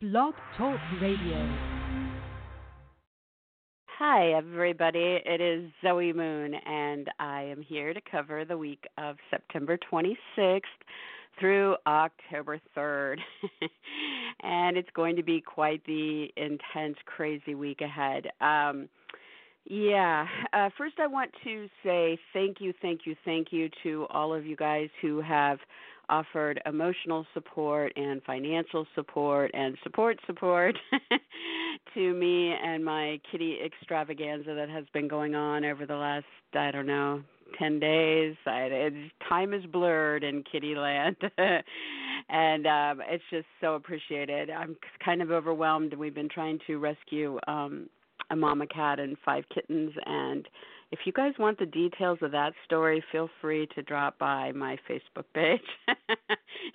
Blog Talk Radio. Hi, everybody. It is Zoe Moon, and I am here to cover the week of September 26th through October 3rd. and it's going to be quite the intense, crazy week ahead. Um, yeah, uh, first I want to say thank you, thank you, thank you to all of you guys who have offered emotional support and financial support and support support to me and my kitty extravaganza that has been going on over the last I don't know 10 days. I, time is blurred in kitty land. and um it's just so appreciated. I'm kind of overwhelmed. We've been trying to rescue um a mama cat and five kittens and if you guys want the details of that story, feel free to drop by my Facebook page.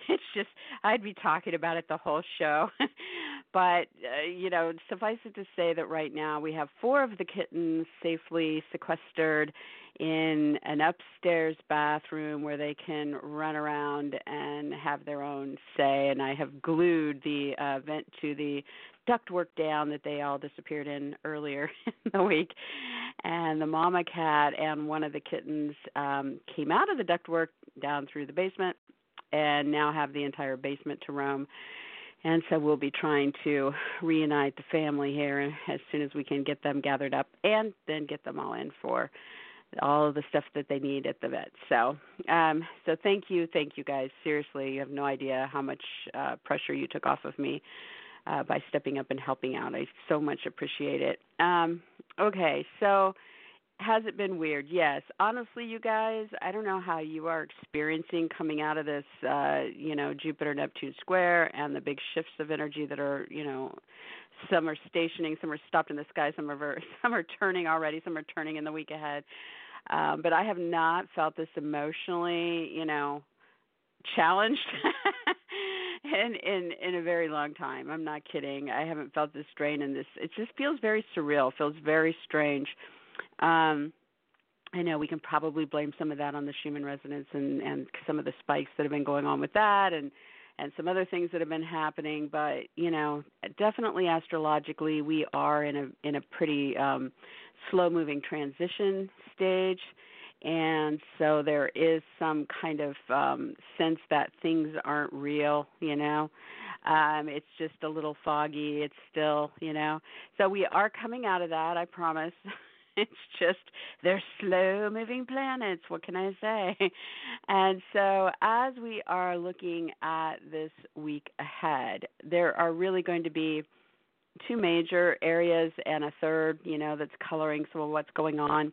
it's just I'd be talking about it the whole show. but uh, you know, suffice it to say that right now we have four of the kittens safely sequestered in an upstairs bathroom where they can run around and have their own say and I have glued the uh, vent to the ductwork down that they all disappeared in earlier in the week. And the mama cat and one of the kittens um, came out of the ductwork down through the basement and now have the entire basement to roam. And so we'll be trying to reunite the family here as soon as we can get them gathered up and then get them all in for all of the stuff that they need at the vet. So, um, so thank you, thank you guys. Seriously, you have no idea how much uh, pressure you took off of me uh, by stepping up and helping out. I so much appreciate it. Um, okay, so has it been weird? Yes. Honestly, you guys, I don't know how you are experiencing coming out of this, uh, you know, Jupiter Neptune square and the big shifts of energy that are, you know, some are stationing, some are stopped in the sky, some are some are turning already, some are turning in the week ahead. Um, but I have not felt this emotionally, you know, challenged in in in a very long time. I'm not kidding. I haven't felt this strain in this. It just feels very surreal. Feels very strange. Um, I know we can probably blame some of that on the Schumann resonance and and some of the spikes that have been going on with that and and some other things that have been happening but you know definitely astrologically we are in a in a pretty um slow moving transition stage and so there is some kind of um sense that things aren't real you know? Um it's just a little foggy it's still you know? So we are coming out of that i promise. It's just they're slow moving planets what can i say? And so as we are looking at this week ahead there are really going to be two major areas and a third you know that's coloring some of what's going on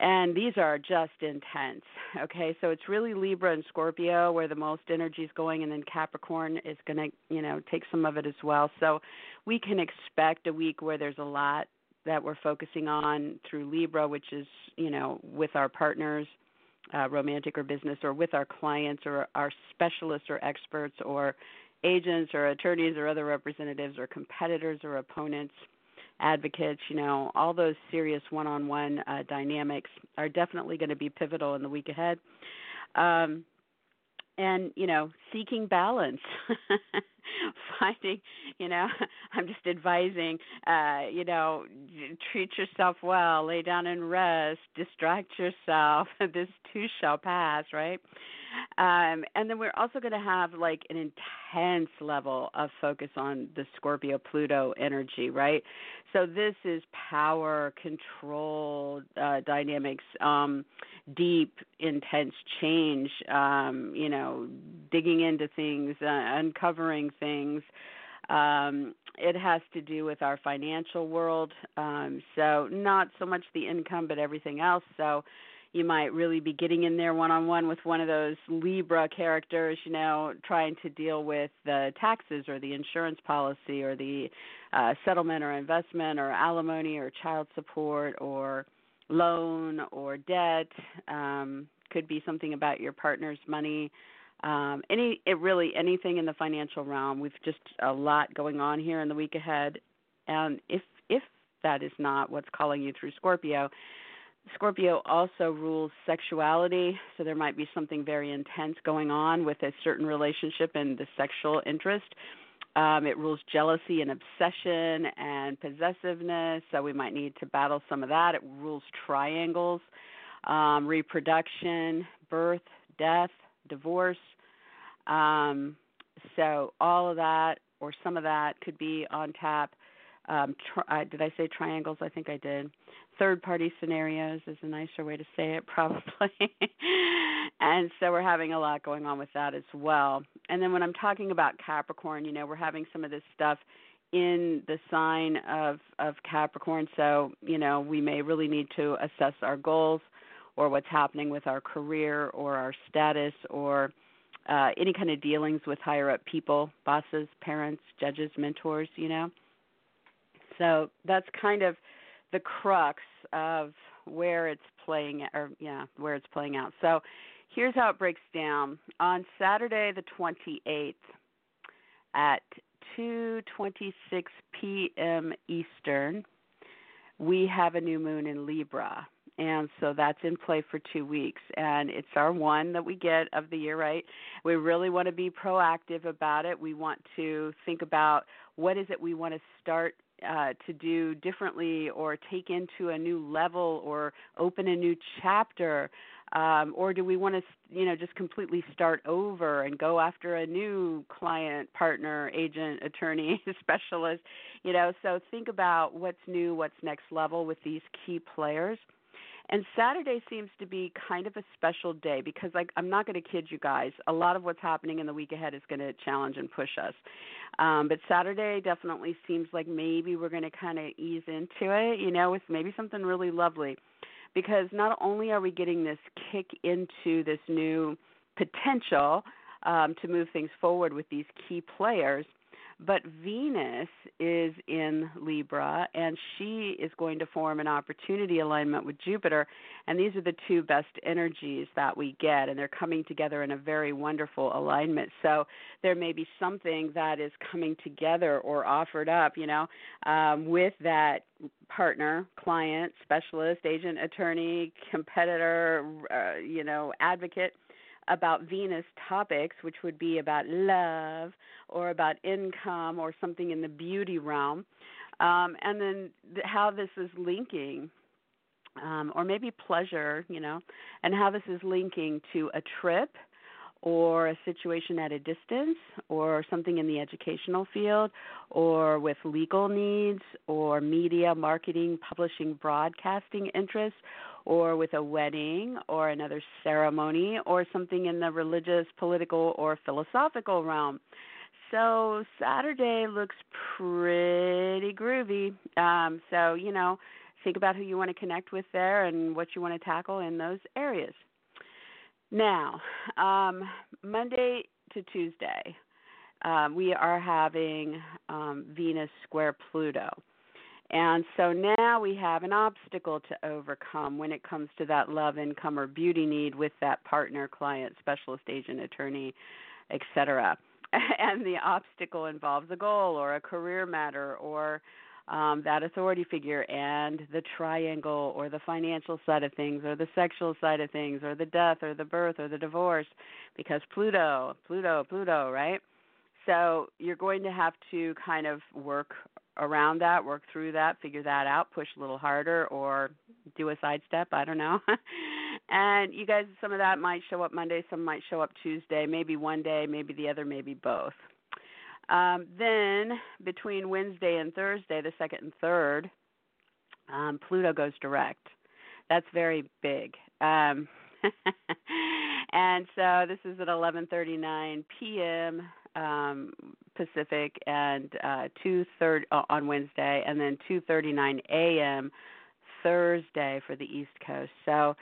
and these are just intense okay? So it's really libra and scorpio where the most energy is going and then capricorn is going to you know take some of it as well. So we can expect a week where there's a lot that we're focusing on through libra which is you know with our partners uh, romantic or business or with our clients or our specialists or experts or agents or attorneys or other representatives or competitors or opponents advocates, you know, all those serious one-on-one uh, dynamics are definitely going to be pivotal in the week ahead. Um, and you know, seeking balance, finding, you know, I'm just advising, uh, you know, treat yourself well, lay down and rest, distract yourself. this too shall pass, right? Um, and then we're also going to have like an intense level of focus on the Scorpio Pluto energy, right? So this is power, control uh, dynamics, um, deep, intense change, um, you know, digging into things, uh, uncovering things. Um, it has to do with our financial world. Um, so not so much the income, but everything else. So you might really be getting in there one on one with one of those Libra characters, you know, trying to deal with the taxes or the insurance policy or the uh, settlement or investment or alimony or child support or loan or debt. Um, could be something about your partner's money. Um, any, it really anything in the financial realm. We've just a lot going on here in the week ahead, and if if that is not what's calling you through Scorpio, Scorpio also rules sexuality, so there might be something very intense going on with a certain relationship and the sexual interest. Um, it rules jealousy and obsession and possessiveness, so we might need to battle some of that. It rules triangles, um, reproduction, birth, death, divorce. Um, so all of that or some of that could be on tap. Um, tri- uh, did I say triangles? I think I did. Third party scenarios is a nicer way to say it, probably. and so we're having a lot going on with that as well. And then when I'm talking about Capricorn, you know, we're having some of this stuff in the sign of of Capricorn, so you know we may really need to assess our goals or what's happening with our career or our status or uh, any kind of dealings with higher up people, bosses, parents, judges, mentors, you know. So that's kind of the crux of where it's playing or yeah, where it's playing out. So here's how it breaks down. On Saturday the 28th at 2:26 p.m. Eastern, we have a new moon in Libra and so that's in play for two weeks and it's our one that we get of the year right we really want to be proactive about it we want to think about what is it we want to start uh, to do differently or take into a new level or open a new chapter? Um, or do we want to you know just completely start over and go after a new client partner agent attorney specialist? You know so think about what's new what's next level with these key players and Saturday seems to be kind of a special day because like I'm not going to kid you guys. A lot of what's happening in the week ahead is going to challenge and push us. Um, but Saturday definitely seems like maybe we're going to kind of ease into it, you know, with maybe something really lovely. Because not only are we getting this kick into this new potential um, to move things forward with these key players, but Venus is in Libra, and she is going to form an opportunity alignment with Jupiter. And these are the two best energies that we get, and they're coming together in a very wonderful alignment. So there may be something that is coming together or offered up, you know, um, with that partner, client, specialist, agent, attorney, competitor, uh, you know, advocate about Venus topics, which would be about love or about income or something in the beauty realm, um, and then th- how this is linking. Um, or maybe pleasure, you know, and how this is linking to a trip or a situation at a distance or something in the educational field or with legal needs or media, marketing, publishing, broadcasting interests or with a wedding or another ceremony or something in the religious, political, or philosophical realm. So Saturday looks pretty groovy. Um, so, you know, think about who you want to connect with there and what you want to tackle in those areas. Now, um, Monday to Tuesday, um, we are having um, Venus square Pluto. And so now we have an obstacle to overcome when it comes to that love, income, or beauty need with that partner, client, specialist, agent, attorney, etc. And the obstacle involves a goal or a career matter or um, that authority figure and the triangle or the financial side of things or the sexual side of things or the death or the birth or the divorce because Pluto, Pluto, Pluto, right? So you're going to have to kind of work around that, work through that, figure that out, push a little harder, or do a sidestep. I don't know. and you guys, some of that might show up Monday, some might show up Tuesday, maybe one day, maybe the other, maybe both. Um, then between Wednesday and Thursday, the second and third, um, Pluto goes direct. That's very big. Um, and so this is at 11:39 p.m um, Pacific and uh, 2:30 uh, on Wednesday, and then 2:39 a.m. Thursday for the East Coast. So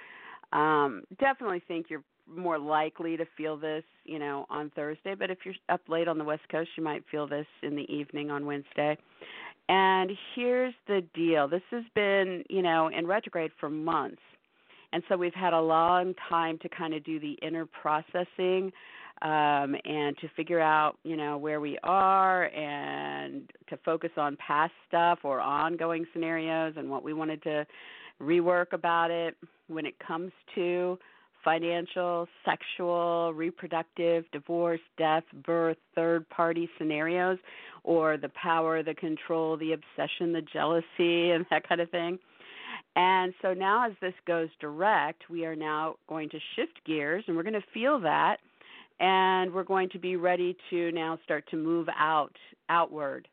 um, definitely think you're more likely to feel this, you know, on Thursday. But if you're up late on the West Coast, you might feel this in the evening on Wednesday. And here's the deal: this has been, you know, in retrograde for months, and so we've had a long time to kind of do the inner processing um, and to figure out you know where we are and to focus on past stuff or ongoing scenarios and what we wanted to rework about it when it comes to financial, sexual, reproductive, divorce, death, birth, third party scenarios, or the power, the control, the obsession, the jealousy, and that kind of thing. And so now, as this goes direct, we are now going to shift gears and we're going to feel that. And we're going to be ready to now start to move out, outward,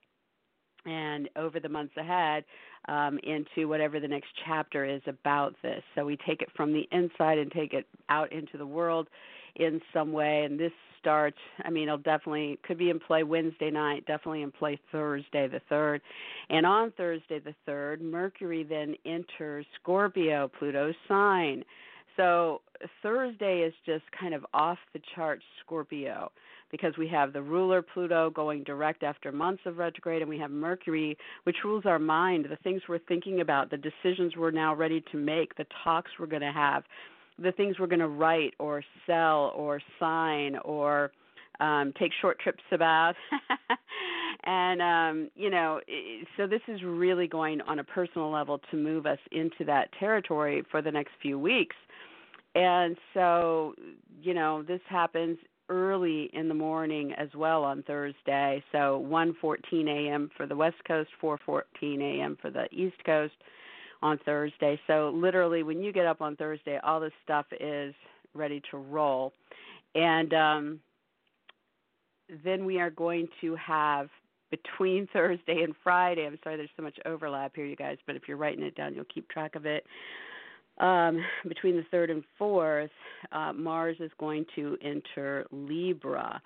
and over the months ahead um, into whatever the next chapter is about this. So we take it from the inside and take it out into the world in some way. And this starts, I mean, it'll definitely, could be in play Wednesday night, definitely in play Thursday the 3rd. And on Thursday the 3rd, Mercury then enters Scorpio, Pluto's sign. So Thursday is just kind of off the chart Scorpio because we have the ruler Pluto going direct after months of retrograde, and we have Mercury, which rules our mind, the things we're thinking about, the decisions we're now ready to make, the talks we're going to have, the things we're going to write or sell or sign or um, take short trips about. and, um, you know, so this is really going on a personal level to move us into that territory for the next few weeks. And so, you know, this happens early in the morning as well on Thursday. So 1:14 a.m. for the West Coast, 4:14 a.m. for the East Coast on Thursday. So literally, when you get up on Thursday, all this stuff is ready to roll, and um, then we are going to have between Thursday and Friday. I'm sorry, there's so much overlap here, you guys, but if you're writing it down, you'll keep track of it um, between the third and fourth, uh, Mars is going to enter Libra,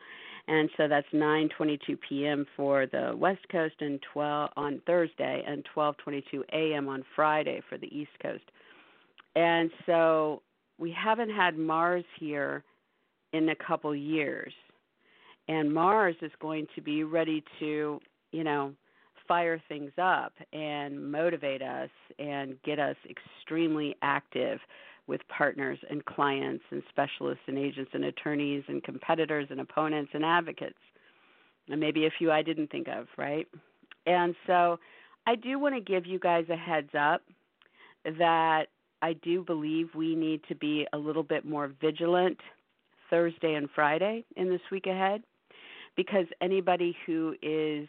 and so that's 9:22 p.m. for the West Coast and 12 on Thursday, and 12:22 a.m. on Friday for the East Coast. And so we haven't had Mars here in a couple years, and Mars is going to be ready to, you know, fire things up and motivate us and get us extremely active with partners and clients and specialists and agents and attorneys and competitors and opponents and advocates. And maybe a few I didn't think of, right? And so I do want to give you guys a heads up that I do believe we need to be a little bit more vigilant Thursday and Friday in this week ahead because anybody who is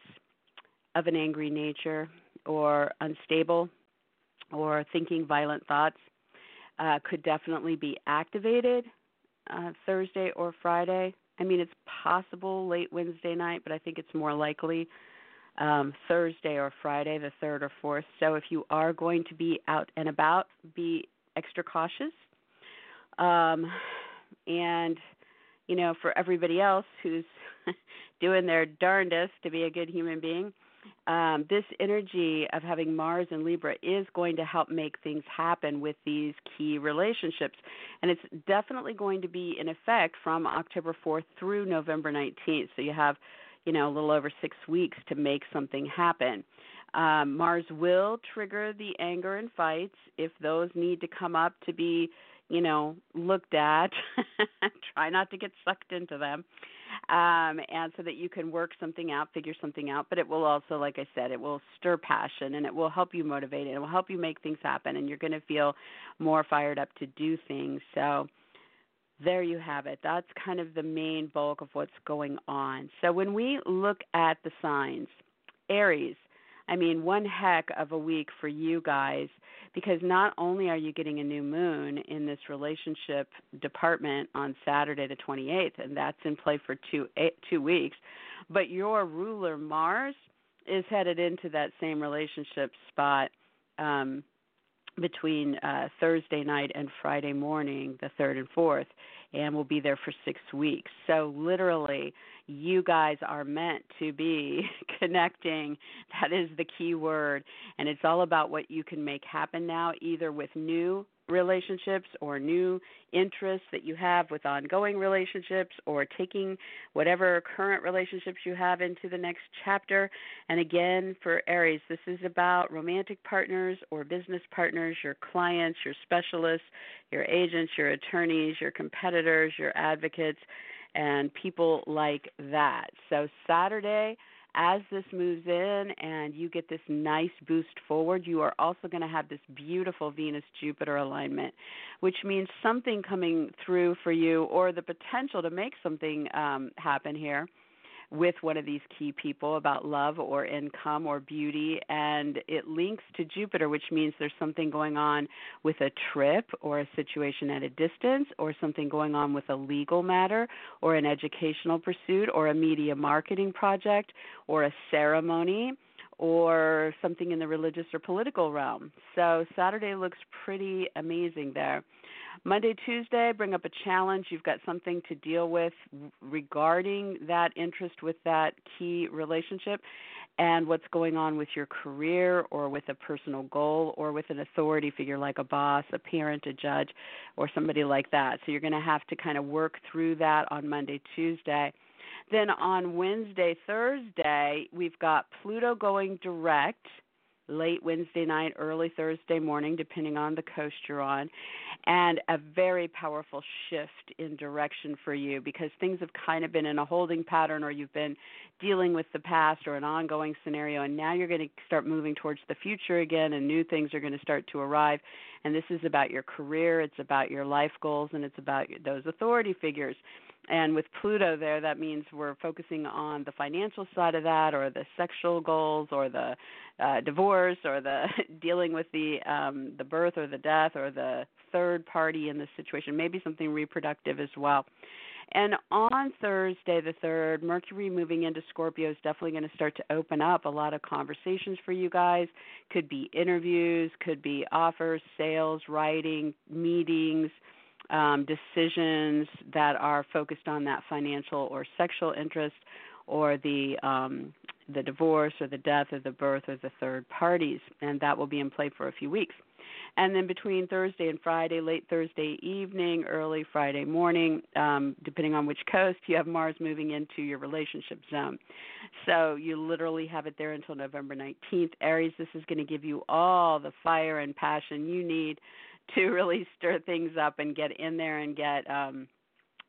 of an angry nature or unstable or thinking violent thoughts uh, could definitely be activated uh, Thursday or Friday. I mean, it's possible late Wednesday night, but I think it's more likely um, Thursday or Friday, the third or fourth. So if you are going to be out and about, be extra cautious. Um, and you know, for everybody else who's doing their darndest to be a good human being, um, this energy of having Mars and Libra is going to help make things happen with these key relationships. And it's definitely going to be in effect from October 4th through November 19th. So you have, you know, a little over six weeks to make something happen. Um, Mars will trigger the anger and fights if those need to come up to be, you know, looked at. Try not to get sucked into them um, and so that you can work something out, figure something out. But it will also, like I said, it will stir passion and it will help you motivate. And it will help you make things happen, and you're going to feel more fired up to do things. So there you have it. That's kind of the main bulk of what's going on. So when we look at the signs, Aries, I mean, one heck of a week for you guys because not only are you getting a new moon in this relationship department on Saturday the 28th, and that's in play for two eight, two weeks, but your ruler Mars is headed into that same relationship spot um, between uh, Thursday night and Friday morning, the third and fourth, and will be there for six weeks. So literally you guys are meant to be connecting. That is the key word. And it's all about what you can make happen now, either with new relationships or new interests that you have with ongoing relationships or taking whatever current relationships you have into the next chapter. And again, for Aries, this is about romantic partners or business partners, your clients, your specialists, your agents, your attorneys, your competitors, your advocates and people like that. So Saturday as this moves in and you get this nice boost forward, you are also going to have this beautiful Venus Jupiter alignment, which means something coming through for you or the potential to make something um, happen here with one of these key people about love or income or beauty and it links to Jupiter which means there's something going on with a trip or a situation at a distance or something going on with a legal matter or an educational pursuit or a media marketing project or a ceremony or something in the religious or political realm. So Saturday looks pretty amazing there. Monday, Tuesday, bring up a challenge. You've got something to deal with regarding that interest with that key relationship and what's going on with your career or with a personal goal or with an authority figure like a boss, a parent, a judge, or somebody like that. So you're going to have to kind of work through that on Monday, Tuesday. Then on Wednesday, Thursday, we've got Pluto going direct late Wednesday night, early Thursday morning, depending on the coast you're on, and a very powerful shift in direction for you because things have kind of been in a holding pattern or you've been dealing with the past or an ongoing scenario, and now you're going to start moving towards the future again, and new things are going to start to arrive. And this is about your career, it's about your life goals, and it's about those authority figures and with Pluto there, that means we're focusing on the financial side of that, or the sexual goals, or the uh, divorce, or the dealing with the um, the birth or the death, or the third party in the situation. Maybe something reproductive as well. And on Thursday, the 3rd, Mercury moving into Scorpio is definitely going to start to open up a lot of conversations for you guys. Could be interviews, could be offers, sales, writing, meetings, um, decisions that are focused on that financial or sexual interest or the um, the divorce or the death or the birth or the third parties, and that will be in play for a few weeks. And then between Thursday and Friday, late Thursday evening, early Friday morning, um, depending on which coast, you have Mars moving into your relationship zone. So you literally have it there until November 19th. Aries, this is going to give you all the fire and passion you need to really stir things up and get in there and get um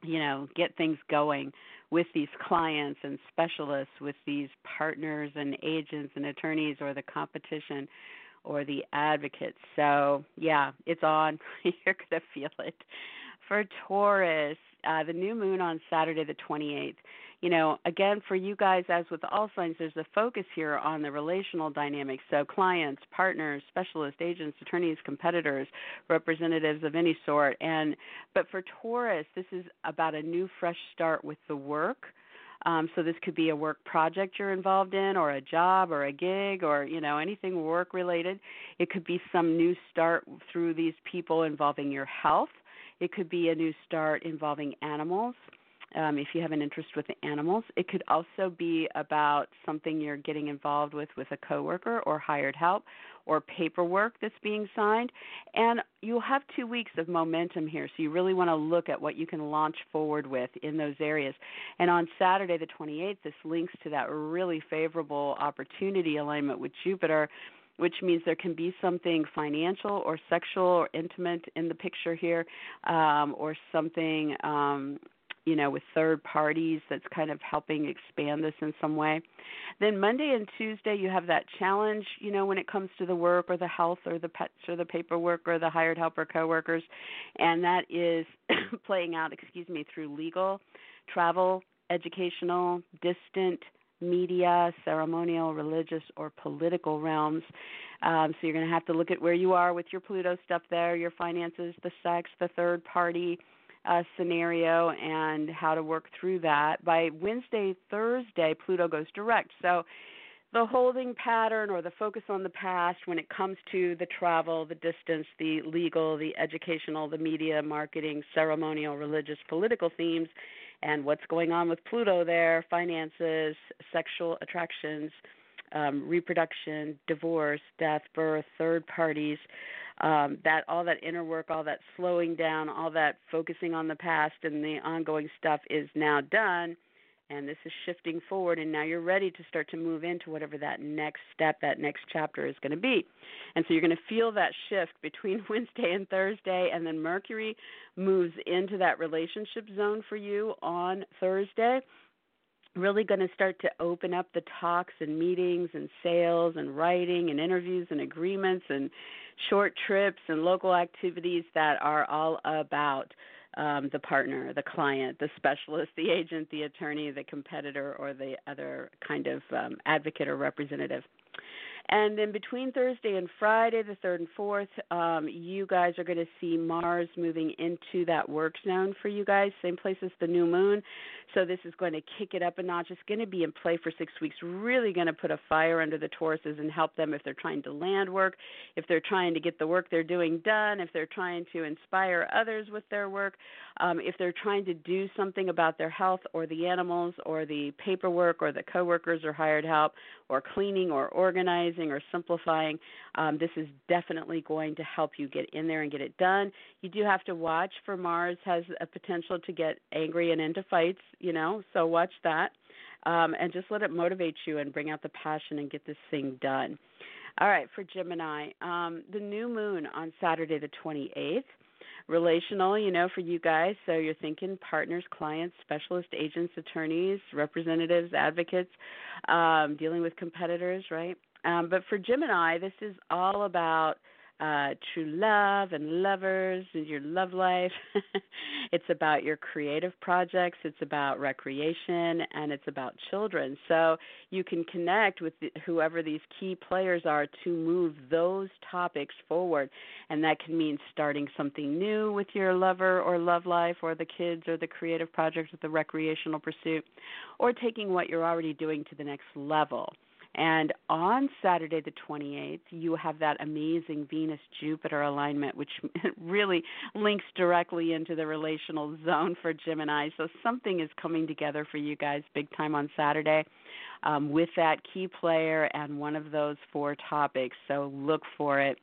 you know get things going with these clients and specialists with these partners and agents and attorneys or the competition or the advocates. So yeah it's on. You're going to feel it. For taurus uh, the new moon on saturday the 28th you know, again, for you guys, as with all signs, there's a focus here on the relational dynamics. So, clients, partners, specialists, agents, attorneys, competitors, representatives of any sort. And but for Taurus, this is about a new, fresh start with the work. Um, so this could be a work project you're involved in, or a job, or a gig, or you know anything work related. It could be some new start through these people involving your health. It could be a new start involving animals um, if you have an interest with animals. It could also be about something you're getting involved with with a coworker or hired help or paperwork that's being signed. And you'll have two weeks of momentum here, so you really want to look at what you can launch forward with in those areas. And on Saturday, the 28th, this links to that really favorable opportunity alignment with Jupiter which means there can be something financial or sexual or intimate in the picture here, um, or something um, you know, with third parties that's kind of helping expand this in some way. Then Monday and Tuesday you have that challenge, you know, when it comes to the work or the health or the pets or the paperwork or the hired helper coworkers, and that is playing out, excuse me, through legal, travel, educational, distant, media, ceremonial, religious, or political realms. Um, so you're going to have to look at where you are with your Pluto stuff there, your finances, the sex, the third party uh, scenario and how to work through that. By Wednesday, Thursday, Pluto goes direct. So the holding pattern or the focus on the past when it comes to the travel, the distance, the legal, the educational, the media, marketing, ceremonial, religious, political themes, and what's going on with Pluto there, finances, sexual attractions, um, reproduction, divorce, death, birth, third parties um, that all that inner work, all that slowing down, all that focusing on the past and the ongoing stuff is now done, and this is shifting forward. And now you're ready to start to move into whatever that next step, that next chapter is going to be. And so you're going to feel that shift between Wednesday and Thursday, and then Mercury moves into that relationship zone for you on Thursday really going to start to open up the talks and meetings and sales and writing and interviews and agreements and short trips and local activities that are all about um, the partner, the client, the specialist, the agent, the attorney, the competitor, or the other kind of um, advocate or representative. And then between Thursday and Friday, the third and fourth, um, you guys are going to see Mars moving into that work zone for you guys, same place as the new moon. So this is going to kick it up a notch. It's going to be in play for six weeks, really going to put a fire under the Tauruses and help them if they're trying to land work, if they're trying to get the work they're doing done, if they're trying to inspire others with their work, um, if they're trying to do something about their health or the animals or the paperwork or the coworkers or hired help or cleaning or organizing or simplifying. Um, this is definitely going to help you get in there and get it done. You do have to watch for Mars has a potential to get angry and into fights, you know, so watch that. Um, and just let it motivate you and bring out the passion and get this thing done. All right, for Gemini, um, the new moon on Saturday the 28th relational, you know, for you guys. So you're thinking partners, clients, specialist agents, attorneys, representatives, advocates, um, dealing with competitors, right? Um, but for Gemini, this is all about uh, true love and lovers and your love life. it's about your creative projects, it's about recreation, and it's about children. So you can connect with the, whoever these key players are to move those topics forward. And that can mean starting something new with your lover or love life or the kids or the creative project or the recreational pursuit, or taking what you're already doing to the next level. And on Saturday, the 28th, you have that amazing Venus Jupiter alignment, which really links directly into the relational zone for Gemini. So something is coming together for you guys big time on Saturday um, with that key player and one of those four topics. So look for it.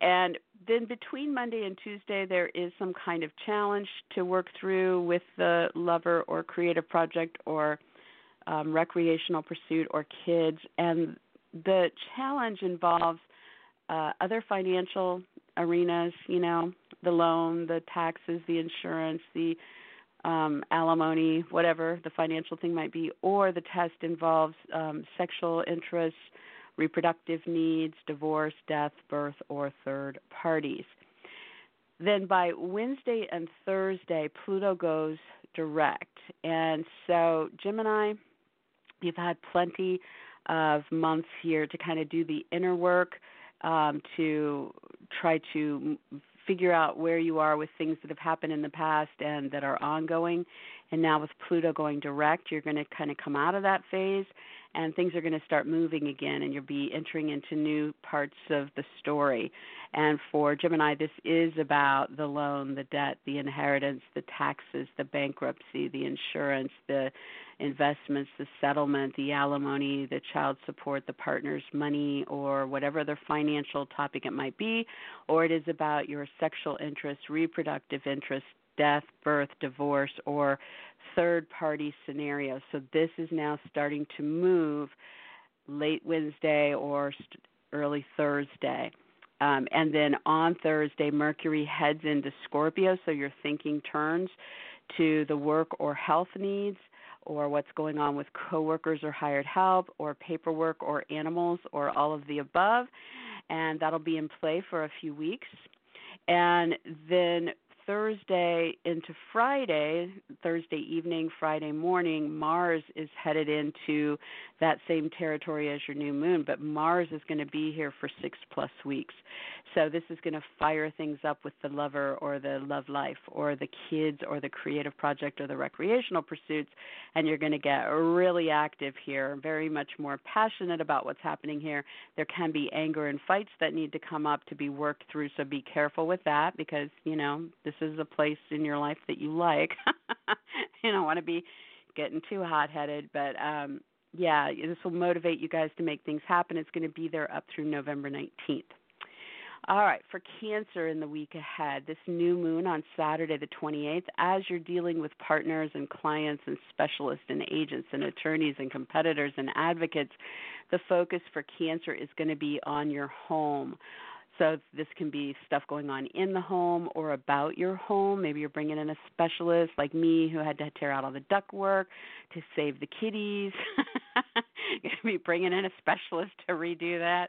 And then between Monday and Tuesday, there is some kind of challenge to work through with the lover or creative project or um, recreational pursuit or kids. And the challenge involves uh, other financial arenas, you know, the loan, the taxes, the insurance, the um, alimony, whatever the financial thing might be, or the test involves um, sexual interests, reproductive needs, divorce, death, birth, or third parties. Then by Wednesday and Thursday, Pluto goes direct. And so, Gemini, You've had plenty of months here to kind of do the inner work, um, to try to figure out where you are with things that have happened in the past and that are ongoing. And now with Pluto going direct, you're going to kind of come out of that phase and things are going to start moving again and you'll be entering into new parts of the story. And for Gemini, this is about the loan, the debt, the inheritance, the taxes, the bankruptcy, the insurance, the investments, the settlement, the alimony, the child support, the partner's money, or whatever other financial topic it might be, or it is about your sexual interests, reproductive interests, death, birth, divorce, or third party scenario. So this is now starting to move late Wednesday or st- early Thursday. Um, and then on Thursday, Mercury heads into Scorpio, so your thinking turns to the work or health needs or what's going on with coworkers or hired help or paperwork or animals or all of the above. And that'll be in play for a few weeks. And then Thursday into Friday, Thursday evening, Friday morning, Mars is headed into that same territory as your new moon, but Mars is going to be here for six plus weeks. So this is going to fire things up with the lover or the love life or the kids or the creative project or the recreational pursuits, and you're going to get really active here, very much more passionate about what's happening here. There can be anger and fights that need to come up to be worked through, so be careful with that because, you know, this is a place in your life that you like. you don't want to be getting too hot headed, but um yeah, this will motivate you guys to make things happen. It's going to be there up through November 19th. All right, for Cancer in the week ahead, this new moon on Saturday the 28th, as you're dealing with partners and clients and specialists and agents and attorneys and competitors and advocates, the focus for Cancer is going to be on your home. So this can be stuff going on in the home or about your home. Maybe you're bringing in a specialist like me who had to tear out all the ductwork to save the kitties. you're going to be bringing in a specialist to redo that.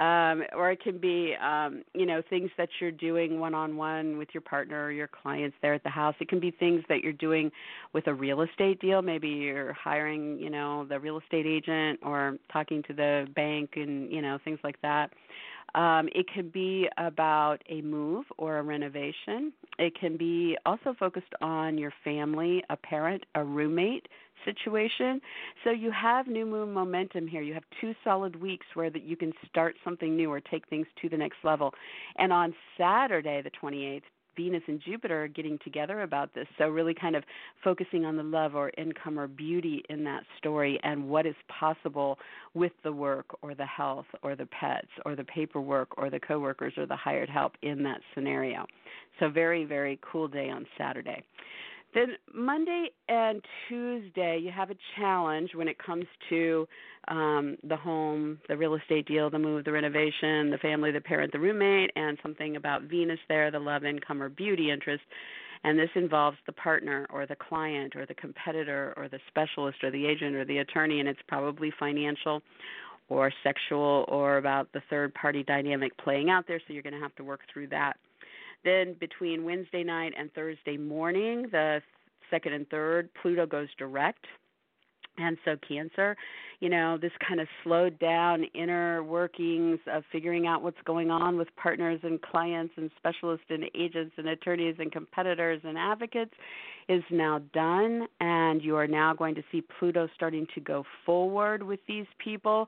Um, or it can be, um, you know, things that you're doing one-on-one with your partner or your clients there at the house. It can be things that you're doing with a real estate deal. Maybe you're hiring, you know, the real estate agent or talking to the bank and, you know, things like that. Um, it can be about a move or a renovation. It can be also focused on your family, a parent, a roommate situation. So you have new moon momentum here. You have two solid weeks where that you can start something new or take things to the next level. And on Saturday, the 28th, Venus and Jupiter are getting together about this. So, really kind of focusing on the love or income or beauty in that story and what is possible with the work or the health or the pets or the paperwork or the coworkers or the hired help in that scenario. So, very, very cool day on Saturday. Then Monday and Tuesday, you have a challenge when it comes to um, the home, the real estate deal, the move, the renovation, the family, the parent, the roommate, and something about Venus there, the love, income, or beauty interest. And this involves the partner or the client or the competitor or the specialist or the agent or the attorney, and it's probably financial or sexual or about the third party dynamic playing out there, so you're going to have to work through that. Then between Wednesday night and Thursday morning, the second and third, Pluto goes direct. And so, Cancer, you know, this kind of slowed down inner workings of figuring out what's going on with partners and clients and specialists and agents and attorneys and competitors and advocates is now done. And you are now going to see Pluto starting to go forward with these people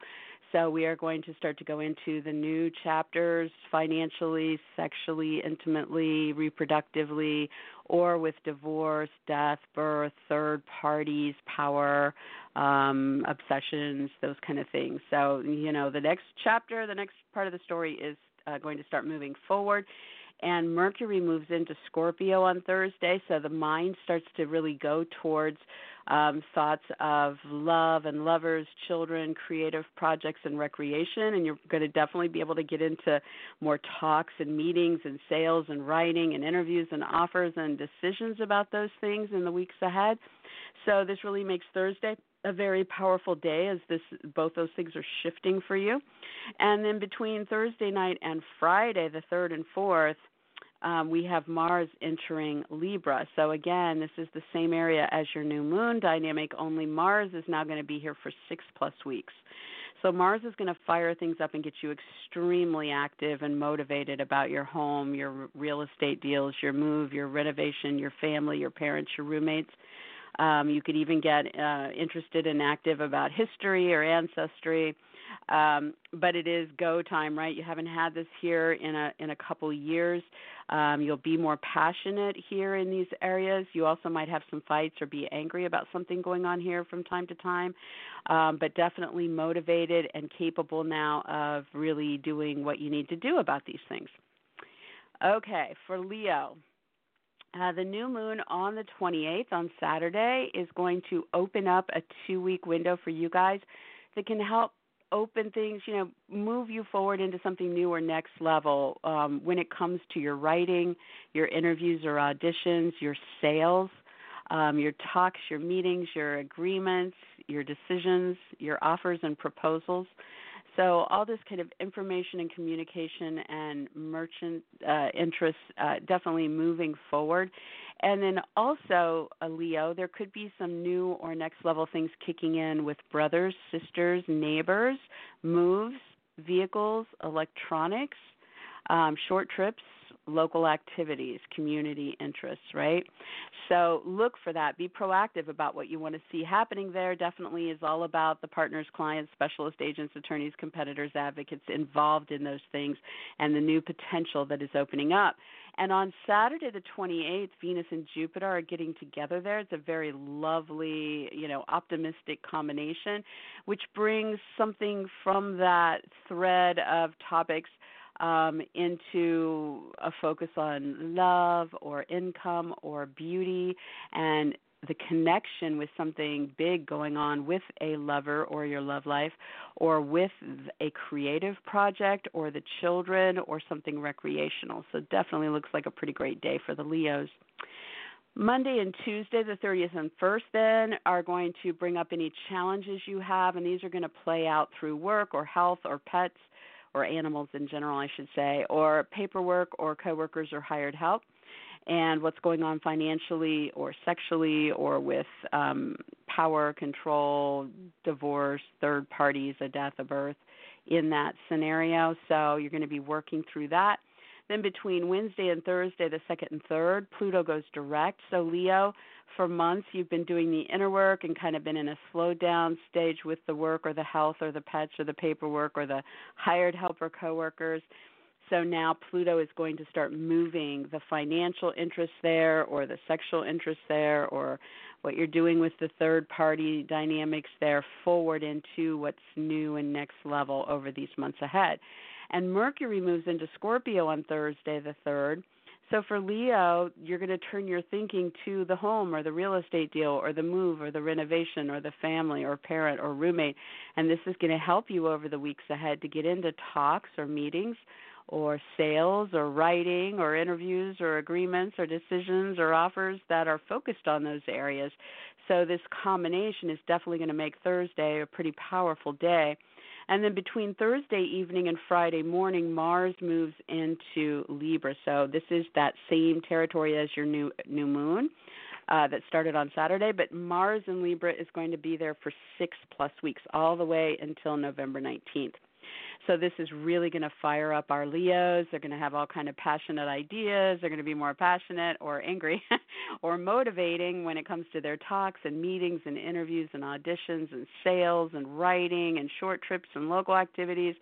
so we are going to start to go into the new chapters financially, sexually, intimately, reproductively, or with divorce, death, birth, third parties, power, um, obsessions, those kind of things. So, you know, the next chapter, the next part of the story is uh, going to start moving forward and Mercury moves into Scorpio on Thursday, so the mind starts to really go towards um, thoughts of love and lovers, children, creative projects, and recreation. And you're going to definitely be able to get into more talks and meetings and sales and writing and interviews and offers and decisions about those things in the weeks ahead. So this really makes Thursday a very powerful day as this both those things are shifting for you. And then between Thursday night and Friday, the 3rd and 4th, um, we have Mars entering Libra. So again, this is the same area as your new moon dynamic, only Mars is now going to be here for six plus weeks. So Mars is going to fire things up and get you extremely active and motivated about your home, your real estate deals, your move, your renovation, your family, your parents, your roommates. Um, you could even get uh, interested and active about history or ancestry um, but it is go time, right? You haven't had this here in a in a couple years. Um, you'll be more passionate here in these areas. You also might have some fights or be angry about something going on here from time to time, um, but definitely motivated and capable now of really doing what you need to do about these things. Okay, for Leo. Uh, the new moon on the 28th on Saturday is going to open up a two week window for you guys that can help open things, you know, move you forward into something new or next level um, when it comes to your writing, your interviews or auditions, your sales, um, your talks, your meetings, your agreements, your decisions, your offers and proposals. So all this kind of information and communication and merchant uh, interests uh, definitely moving forward. And then also, uh, Leo, there could be some new or next level things kicking in with brothers, sisters, neighbors, moves, vehicles, electronics, um, short trips, local activities, community interests, right? So look for that. Be proactive about what you want to see happening there. Definitely is all about the partners, clients, specialist agents, attorneys, competitors, advocates involved in those things and the new potential that is opening up. And on Saturday the 28th, Venus and Jupiter are getting together there. It's a very lovely, you know, optimistic combination, which brings something from that thread of topics um, into a focus on love or income or beauty and the connection with something big going on with a lover or your love life, or with a creative project, or the children, or something recreational. So, definitely looks like a pretty great day for the Leos. Monday and Tuesday, the 30th and 1st, then, are going to bring up any challenges you have, and these are going to play out through work or health or pets or animals in general, I should say, or paperwork or coworkers or hired help, and what's going on financially or sexually or with um, power, control, divorce, third parties, a death, a birth in that scenario. So you're going to be working through that. Then between Wednesday and Thursday, the second and third, Pluto goes direct. So, Leo, for months you've been doing the inner work and kind of been in a slow down stage with the work or the health or the pets or the paperwork or the hired help or coworkers. So now Pluto is going to start moving the financial interest there or the sexual interest there or what you're doing with the third party dynamics there forward into what's new and next level over these months ahead. And Mercury moves into Scorpio on Thursday, the 3rd. So for Leo, you're going to turn your thinking to the home or the real estate deal or the move or the renovation or the family or parent or roommate. And this is going to help you over the weeks ahead to get into talks or meetings or sales or writing or interviews or agreements or decisions or offers that are focused on those areas. So this combination is definitely going to make Thursday a pretty powerful day. And then between Thursday evening and Friday morning, Mars moves into Libra. So this is that same territory as your new new moon. Uh, that started on Saturday, but Mars in Libra is going to be there for six plus weeks, all the way until November 19th. So this is really going to fire up our Leos. They're going to have all kind of passionate ideas. They're going to be more passionate or angry or motivating when it comes to their talks and meetings and interviews and auditions and sales and writing and short trips and local activities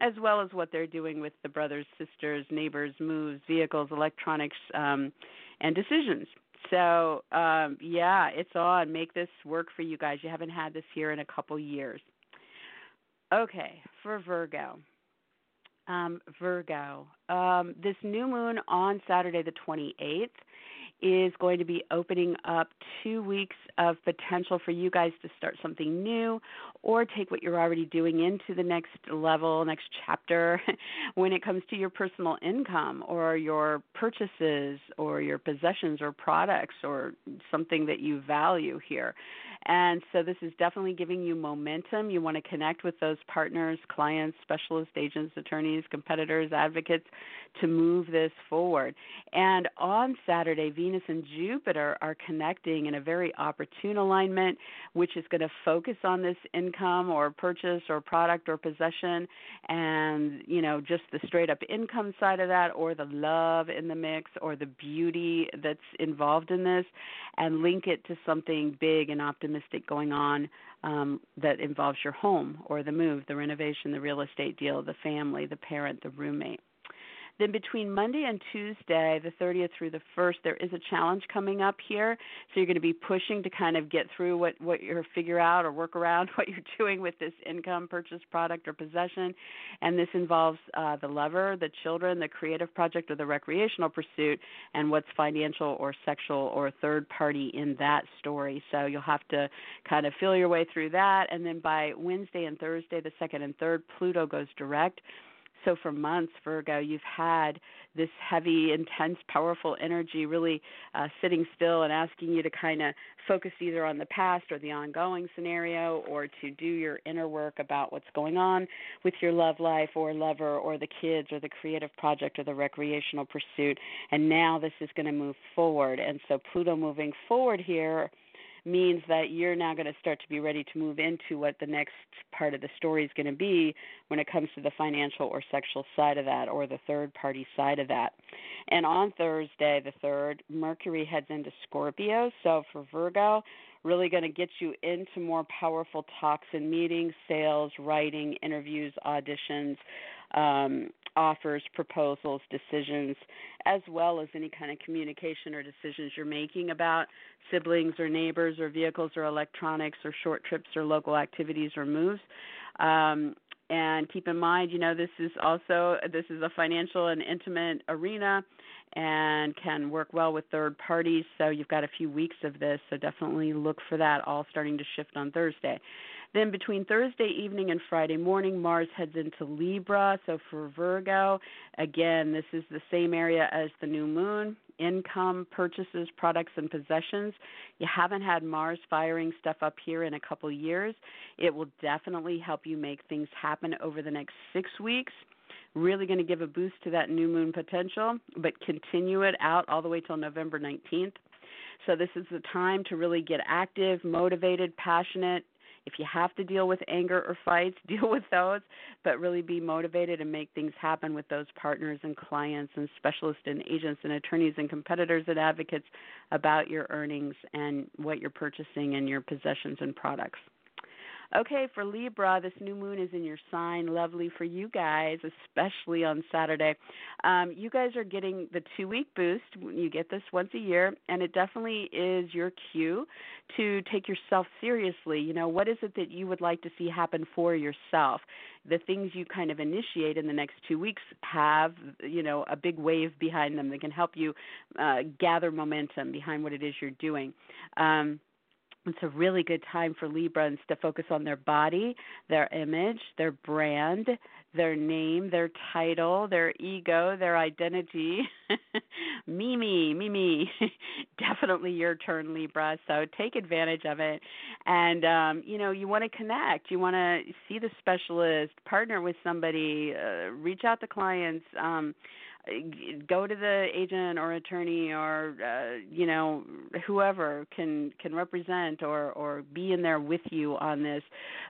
as well as what they're doing with the brothers, sisters, neighbors, moves, vehicles, electronics, um, and decisions. So, um, yeah, it's on. Make this work for you guys. You haven't had this here in a couple years. Okay, for Virgo. Um, Virgo. Um, this new moon on Saturday, the 28th, is going to be opening up two weeks of potential for you guys to start something new or take what you're already doing into the next level, next chapter when it comes to your personal income or your purchases or your possessions or products or something that you value here. And so this is definitely giving you momentum. You want to connect with those partners, clients, specialist agents, attorneys, competitors, advocates to move this forward. And on Saturday, Venus and Jupiter are connecting in a very opportune alignment, which is going to focus on this income or purchase or product or possession and, you know, just the straight up income side of that or the love in the mix or the beauty that's involved in this and link it to something big and optimistic going on um, that involves your home or the move, the renovation, the real estate deal, the family, the parent, the roommate. Then between Monday and Tuesday, the 30th through the 1st, there is a challenge coming up here. So you're going to be pushing to kind of get through what what you're figure out or work around what you're doing with this income, purchase, product, or possession. And this involves uh, the lover, the children, the creative project, or the recreational pursuit, and what's financial or sexual or third party in that story. So you'll have to kind of feel your way through that. And then by Wednesday and Thursday, the second and third, Pluto goes direct so for months, Virgo, you've had this heavy, intense, powerful energy really uh, sitting still and asking you to kind of focus either on the past or the ongoing scenario or to do your inner work about what's going on with your love life or lover or the kids or the creative project or the recreational pursuit. And now this is going to move forward. And so Pluto moving forward here means that you're now going to start to be ready to move into what the next part of the story is going to be when it comes to the financial or sexual side of that or the third party side of that. And on Thursday, the 3rd, Mercury heads into Scorpio. So for Virgo, really going to get you into more powerful talks and meetings, sales, writing, interviews, auditions, um, offers, proposals, decisions, as well as any kind of communication or decisions you're making about siblings or neighbors or vehicles or electronics or short trips or local activities or moves. Um, And keep in mind, you know, this is also this is a financial and intimate arena and can work well with third parties. So you've got a few weeks of this, so definitely look for that all starting to shift on Thursday. Then between Thursday evening and Friday morning, Mars heads into Libra. So for Virgo, again, this is the same area as the new moon income, purchases, products, and possessions. You haven't had Mars firing stuff up here in a couple years. It will definitely help you make things happen over the next six weeks really going to give a boost to that new moon potential, but continue it out all the way till November 19th. So this is the time to really get active, motivated, passionate. If you have to deal with anger or fights, deal with those, but really be motivated and make things happen with those partners and clients and specialists and agents and attorneys and competitors and advocates about your earnings and what you're purchasing and your possessions and products. Okay, for Libra, this new moon is in your sign. Lovely for you guys, especially on Saturday. Um, you guys are getting the two week boost. You get this once a year, and it definitely is your cue to take yourself seriously. You know, what is it that you would like to see happen for yourself? The things you kind of initiate in the next two weeks have, you know, a big wave behind them that can help you uh, gather momentum behind what it is you're doing. Um, it's a really good time for Librans to focus on their body, their image, their brand, their name, their title, their ego, their identity. Mimi, Mimi, definitely your turn, Libra. So take advantage of it. And, um, you know, you want to connect. You want to see the specialist, partner with somebody, uh, reach out to clients. Um, go to the agent or attorney or uh, you know whoever can can represent or or be in there with you on this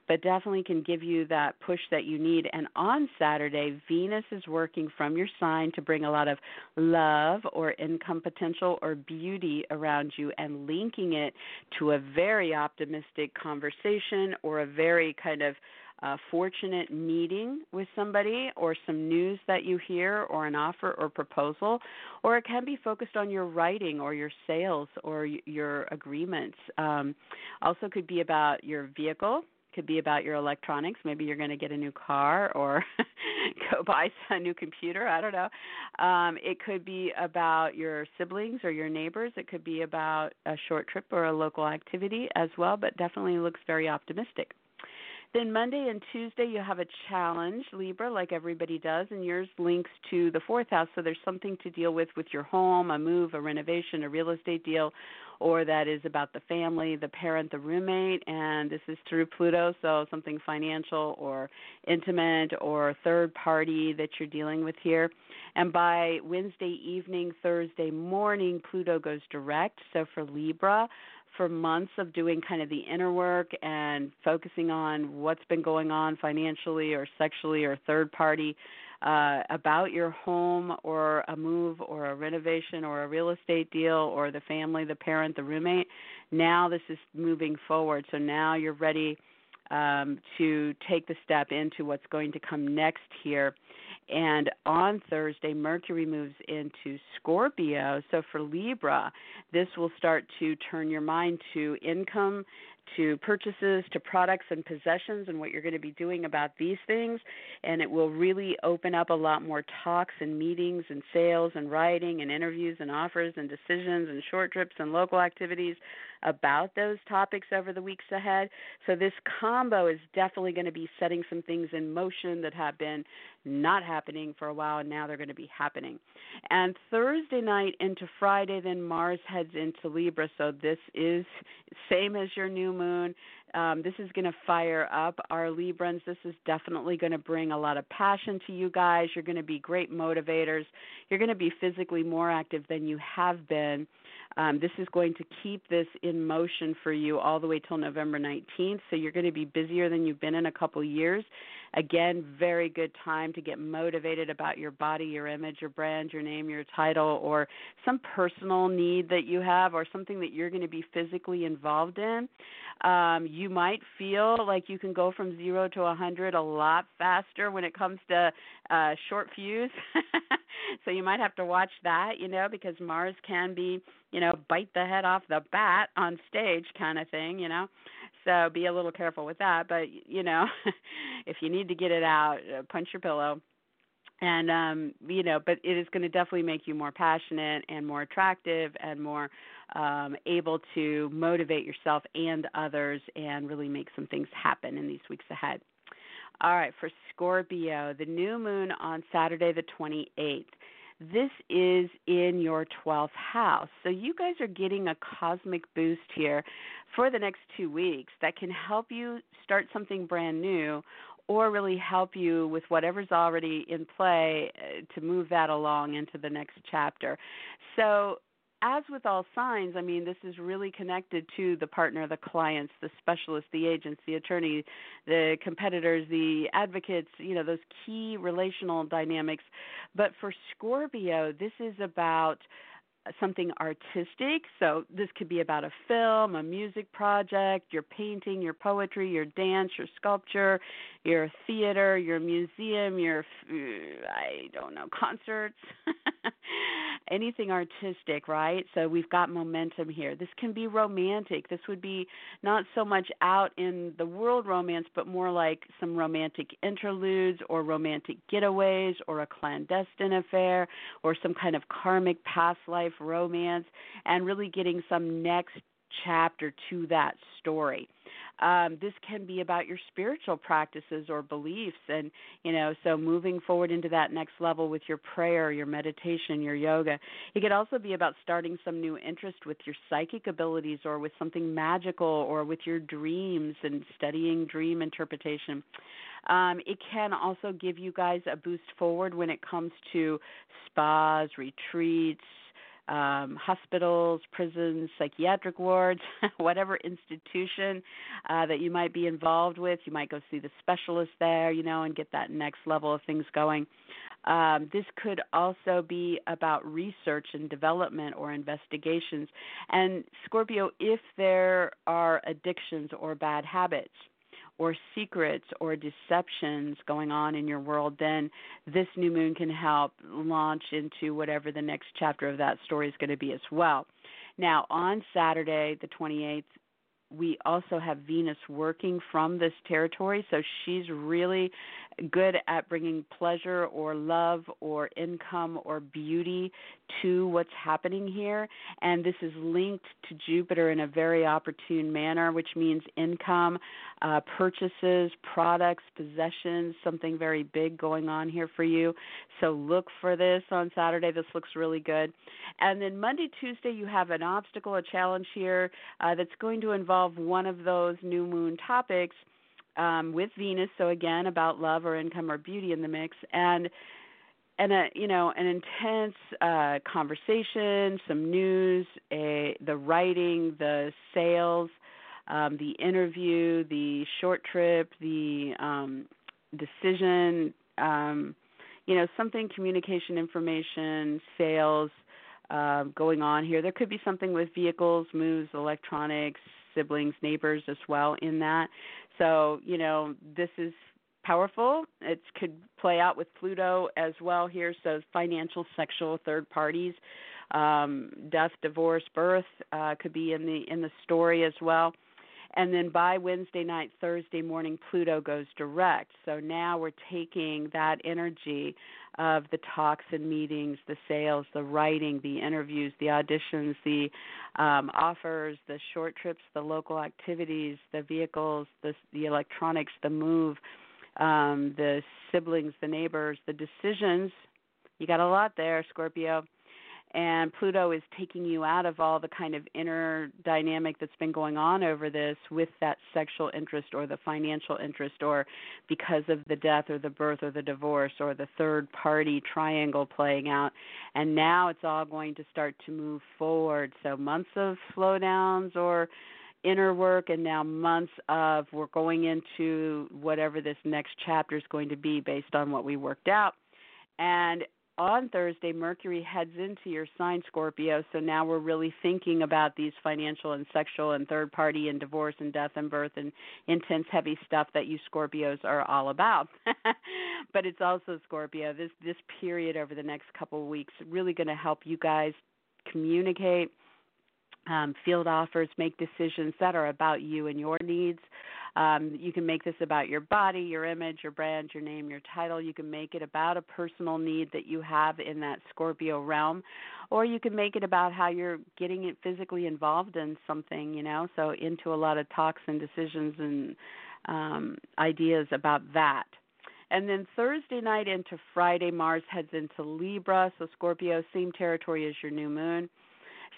but definitely can give you that push that you need. And on Saturday Venus is working from your sign to bring a lot of love or income potential or beauty around you and linking it to a very optimistic conversation or a very kind of a fortunate meeting with somebody or some news that you hear or an offer or proposal or it can be focused on your writing or your sales or your agreements. Um, also could be about your vehicle could be about your electronics. Maybe you're going to get a new car or go buy a new computer i don't know. Um, it could be about your siblings or your neighbors. It could be about a short trip or a local activity as well but definitely looks very optimistic then Monday and Tuesday you have a challenge, Libra, like everybody does, and yours links to the fourth house. So there's something to deal with with your home, a move, a renovation, a real estate deal, or that is about the family, the parent, the roommate, and this is through Pluto, so something financial or intimate or third party that you're dealing with here. And by Wednesday evening, Thursday morning, Pluto goes direct. So for Libra, for months of doing kind of the inner work and focusing on what's been going on financially or sexually or third party uh, about your home or a move or a renovation or a real estate deal or the family, the parent, the roommate. Now this is moving forward. So now you're ready um, to take the step into what's going to come next here. And on Thursday, Mercury moves into Scorpio. So for Libra, this will start to turn your mind to income to purchases, to products and possessions, and what you're going to be doing about these things. And it will really open up a lot more talks and meetings and sales and writing and interviews and offers and decisions and short trips and local activities about those topics over the weeks ahead. So this combo is definitely going to be setting some things in motion that have been not happening for a while and now they're going to be happening. And Thursday night into Friday then Mars heads into Libra. So this is same as your new moon. Um, this is going to fire up our Librans. This is definitely going to bring a lot of passion to you guys. You're going to be great motivators. You're going to be physically more active than you have been. Um, this is going to keep this in motion for you all the way till November 19th. So you're going to be busier than you've been in a couple years. Again, very good time to get motivated about your body, your image, your brand, your name, your title, or some personal need that you have, or something that you're going to be physically involved in. Um, you might feel like you can go from zero to a hundred a lot faster when it comes to uh, short fuse. so you might have to watch that, you know, because Mars can be, you know, bite the head off the bat on stage kind of thing, you know. So be a little careful with that. But you know, if you need to get it out, uh, punch your pillow. And um, you know, but it is going to definitely make you more passionate and more attractive and more um, able to motivate yourself and others and really make some things happen in these weeks ahead. All right, for Scorpio, the new moon on Saturday the 28th. This is in your 12th house. So you guys are getting a cosmic boost here for the next two weeks that can help you start something brand new or really help you with whatever's already in play uh, to move that along into the next chapter. So as with all signs, I mean, this is really connected to the partner, the clients, the specialists, the agents, the attorney, the competitors, the advocates, you know, those key relational dynamics. But for Scorpio, this is about something artistic. So this could be about a film, a music project, your painting, your poetry, your dance, your sculpture, your theater, your museum, your I don't know, concerts. Anything artistic, right? So we've got momentum here. This can be romantic. This would be not so much out in the world romance, but more like some romantic interludes or romantic getaways or a clandestine affair or some kind of karmic past life romance and really getting some next chapter to that story. Um, this can be about your spiritual practices or beliefs, and you know, so moving forward into that next level with your prayer, your meditation, your yoga. It could also be about starting some new interest with your psychic abilities, or with something magical, or with your dreams and studying dream interpretation. Um, it can also give you guys a boost forward when it comes to spas, retreats, um, hospitals, prisons, psychiatric wards, whatever institution uh, that you might be involved with. You might go see the specialist there, you know, and get that next level of things going. Um, this could also be about research and development or investigations. And Scorpio, if there are addictions or bad habits, or secrets or deceptions going on in your world, then this new moon can help launch into whatever the next chapter of that story is going to be as well. Now, on Saturday, the 28th, we also have Venus working from this territory, so she's really good at bringing pleasure or love or income or beauty to what's happening here. And this is linked to Jupiter in a very opportune manner, which means income, uh, purchases, products, possessions, something very big going on here for you. So look for this on Saturday. This looks really good. And then Monday, Tuesday, you have an obstacle, a challenge here uh, that's going to involve one of those new moon topics um, with Venus. So again, about love or income or beauty in the mix, and and a you know an intense uh, conversation, some news, a, the writing, the sales, um, the interview, the short trip, the um, decision. Um, you know something communication information sales uh, going on here there could be something with vehicles moves electronics siblings neighbors as well in that so, you know, this is powerful. It could play out with Pluto as well here. So, financial, sexual, third parties, um, death, divorce, birth uh, could be in the in the story as well. And then by Wednesday night, Thursday morning, Pluto goes direct. So now we're taking that energy of the talks and meetings, the sales, the writing, the interviews, the auditions, the um, offers, the short trips, the local activities, the vehicles, the, the electronics, the move, um, the siblings, the neighbors, the decisions. You got a lot there, Scorpio and Pluto is taking you out of all the kind of inner dynamic that's been going on over this with that sexual interest or the financial interest or because of the death or the birth or the divorce or the third party triangle playing out. And now it's all going to start to move forward. So months of slowdowns or inner work and now months of we're going into whatever this next chapter is going to be based on what we worked out. And on Thursday, Mercury heads into your sign, Scorpio. So now we're really thinking about these financial and sexual and third party and divorce and death and birth and intense, heavy stuff that you Scorpios are all about. but it's also Scorpio. This this period over the next couple of weeks really going to help you guys communicate um, field offers, make decisions that are about you and your needs. Um, you can make this about your body, your image, your brand, your name, your title. You can make it about a personal need that you have in that Scorpio realm, or you can make it about how you're getting it physically involved in something, you know, so into a lot of talks and decisions and um, ideas about that. And then Thursday night into Friday, Mars heads into Libra, so Scorpio, same territory as your new moon.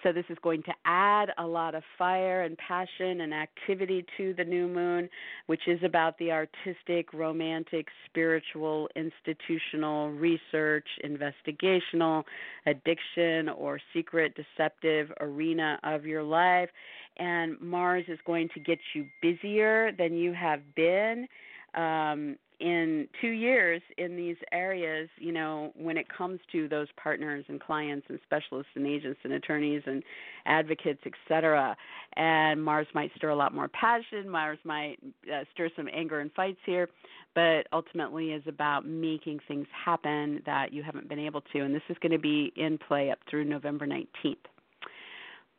So this is going to add a lot of fire and passion and activity to the new moon, which is about the artistic, romantic, spiritual, institutional, research, investigational, addiction, or secret, deceptive arena of your life. And Mars is going to get you busier than you have been. Um, in two years in these areas, you know, when it comes to those partners and clients and specialists and agents and attorneys and advocates, et cetera. And Mars might stir a lot more passion. Mars might uh, stir some anger and fights here, but ultimately is about making things happen that you haven't been able to. And this is going to be in play up through November 19th.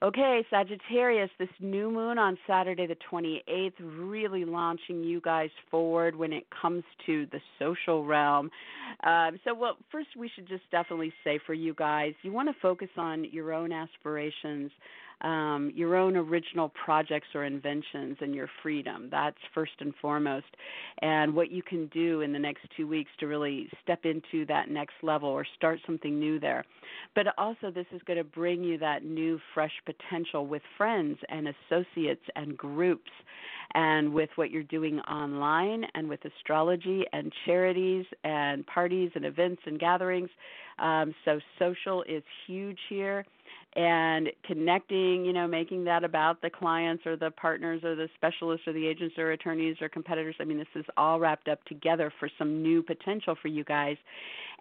Okay, Sagittarius, this new moon on Saturday the 28th, really launching you guys forward when it comes to the social realm. Um, so, well, first, we should just definitely say for you guys, you want to focus on your own aspirations um, your own original projects or inventions and your freedom. That's first and foremost. And what you can do in the next two weeks to really step into that next level or start something new there. But also, this is going to bring you that new, fresh potential with friends and associates and groups and with what you're doing online and with astrology and charities and parties and events and gatherings. Um, so, social is huge here and connecting, you know, making that about the clients or the partners or the specialists or the agents or attorneys or competitors. I mean, this is all wrapped up together for some new potential for you guys.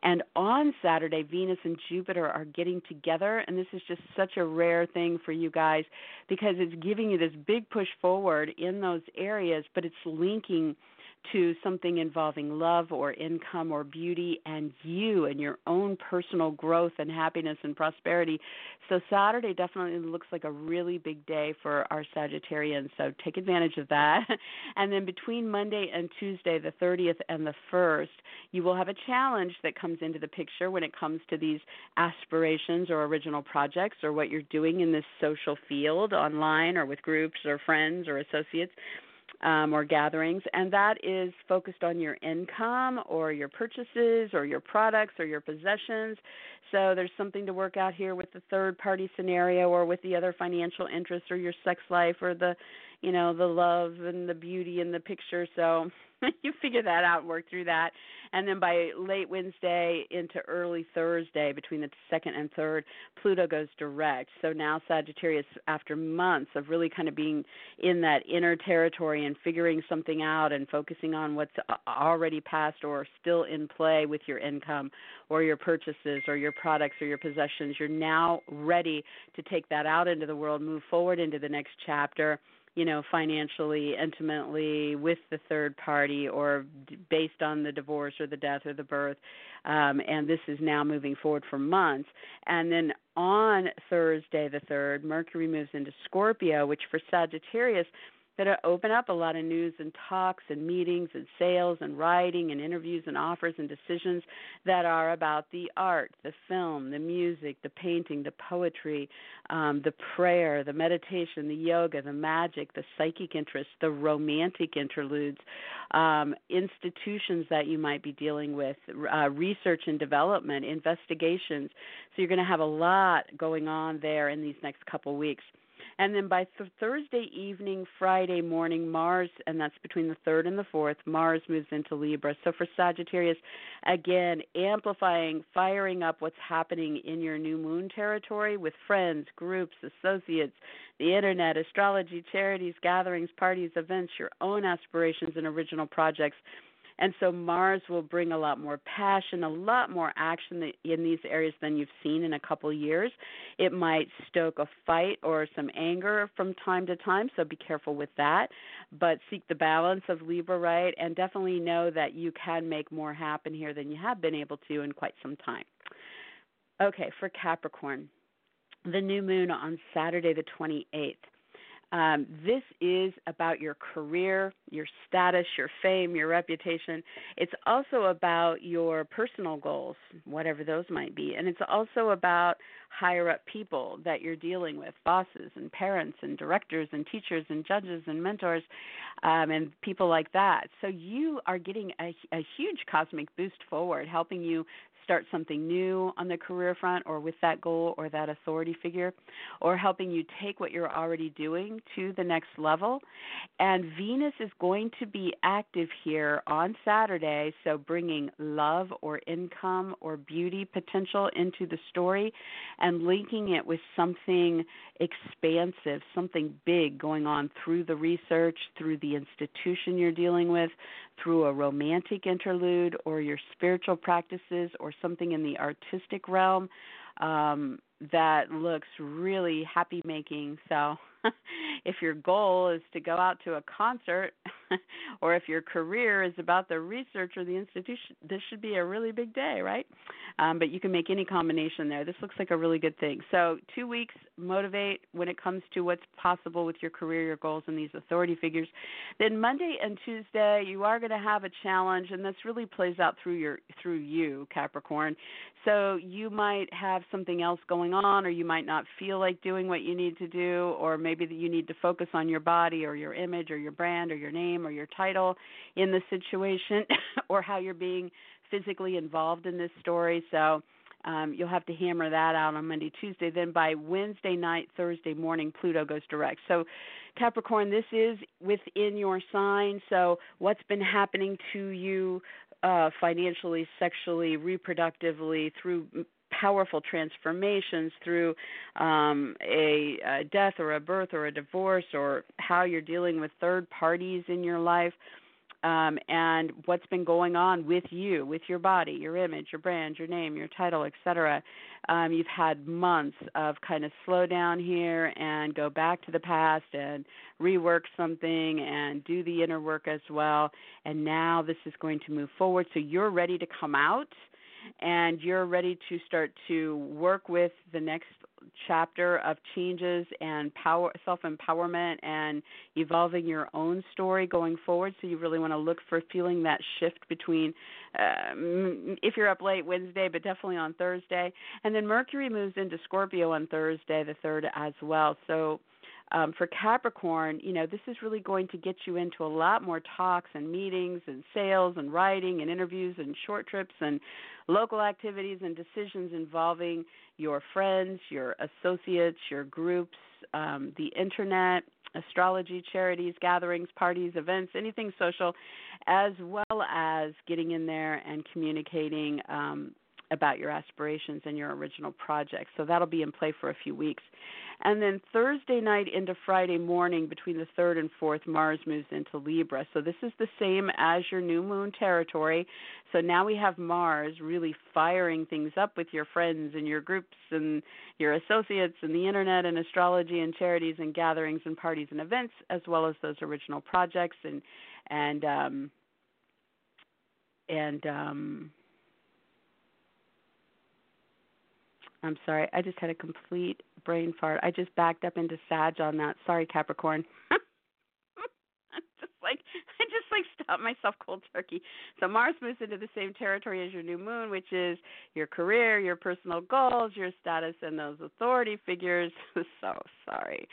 And on Saturday, Venus and Jupiter are getting together, and this is just such a rare thing for you guys because it's giving you this big push forward in those areas, but it's linking to something involving love or income or beauty and you and your own personal growth and happiness and prosperity. So Saturday definitely looks like a really big day for our Sagittarians. So take advantage of that. and then between Monday and Tuesday, the 30th and the 1st, you will have a challenge that comes into the picture when it comes to these aspirations or original projects or what you're doing in this social field online or with groups or friends or associates um, or gatherings, and that is focused on your income or your purchases or your products or your possessions. So there's something to work out here with the third party scenario or with the other financial interests or your sex life or the, you know, the love and the beauty in the picture. So you figure that out and work through that. And then by late Wednesday into early Thursday, between the second and third, Pluto goes direct. So now Sagittarius, after months of really kind of being in that inner territory and figuring something out and focusing on what's already passed or still in play with your income or your purchases or your products or your possessions, you're now ready to take that out into the world, move forward into the next chapter you know, financially, intimately with the third party or d- based on the divorce or the death or the birth. Um, and this is now moving forward for months. And then on Thursday, the 3rd, Mercury moves into Scorpio, which for Sagittarius that open up a lot of news and talks and meetings and sales and writing and interviews and offers and decisions that are about the art, the film, the music, the painting, the poetry, um, the prayer, the meditation, the yoga, the magic, the psychic interest, the romantic interludes, um, institutions that you might be dealing with, uh, research and development, investigations. So you're going to have a lot going on there in these next couple weeks. And then by th- Thursday evening, Friday morning, Mars, and that's between the 3rd and the 4th, Mars moves into Libra. So for Sagittarius, again, amplifying, firing up what's happening in your new moon territory with friends, groups, associates, the internet, astrology, charities, gatherings, parties, events, your own aspirations and original projects and so Mars will bring a lot more passion, a lot more action in these areas than you've seen in a couple years. It might stoke a fight or some anger from time to time, so be careful with that. But seek the balance of Libra, right? And definitely know that you can make more happen here than you have been able to in quite some time. Okay, for Capricorn. the new moon on Saturday, the 28th. Um, this is about your career, your status, your fame, your reputation. It's also about your personal goals, whatever those might be. And it's also about higher up people that you're dealing with bosses and parents and directors and teachers and judges and mentors um, and people like that. So you are getting a, a huge cosmic boost forward, helping you start something new on the career front or with that goal or that authority figure, or helping you take what you're already doing to the next level. And Venus is going to be active here on Saturday, so bringing love or income or beauty potential into the story and linking it with something expansive, something big going on through the research, through the institution you're dealing with, through a romantic interlude or your spiritual practices or something in the artistic realm um, that looks really happy making. So, if your goal is to go out to a concert, or if your career is about the research or the institution, this should be a really big day, right? Um, but you can make any combination there. This looks like a really good thing. So, two weeks motivate when it comes to what's possible with your career, your goals, and these authority figures. Then Monday and Tuesday, you are going to have a challenge, and this really plays out through your through you, Capricorn. So you might have something else going on, or you might not feel like doing what you need to do, or maybe that you need to focus on your body, or your image, or your brand, or your name, or your title in the situation, or how you're being physically involved in this story. So um, you'll have to hammer that out on Monday, Tuesday. Then by Wednesday night, Thursday morning, Pluto goes direct. So, Capricorn, this is within your sign. So, what's been happening to you uh, financially, sexually, reproductively, through powerful transformations through um, a, a death or a birth or a divorce or how you're dealing with third parties in your life um, and what's been going on with you, with your body, your image, your brand, your name, your title, etc. Um, you've had months of kind of slow down here and go back to the past and rework something and do the inner work as well. And now this is going to move forward. So you're ready to come out and you're ready to start to work with the next chapter of changes and power self empowerment and evolving your own story going forward. So you really want to look for feeling that shift between um, if you're up late Wednesday but definitely on Thursday. And then Mercury moves into Scorpio on Thursday the 3rd as well. So um, for Capricorn, you know, this is really going to get you into a lot more talks and meetings and sales and writing and interviews and short trips and local activities and decisions involving your friends, your associates, your groups, um, the internet, astrology, charities, gatherings, parties, events, anything social, as well as getting in there and communicating um, about your aspirations and your original project. So that'll be in play for a few weeks. And then Thursday night into Friday morning, between the 3rd and 4th, Mars moves into Libra. So this is the same as your new moon territory. So now we have Mars really firing things up with your friends and your groups and your associates and the internet and astrology and charities and gatherings and parties and events, as well as those original projects and and um, and um, I'm sorry, I just had a complete brain fart. I just backed up into Sag on that. Sorry, Capricorn. just like like stop myself cold turkey. So Mars moves into the same territory as your new moon, which is your career, your personal goals, your status, and those authority figures. so sorry.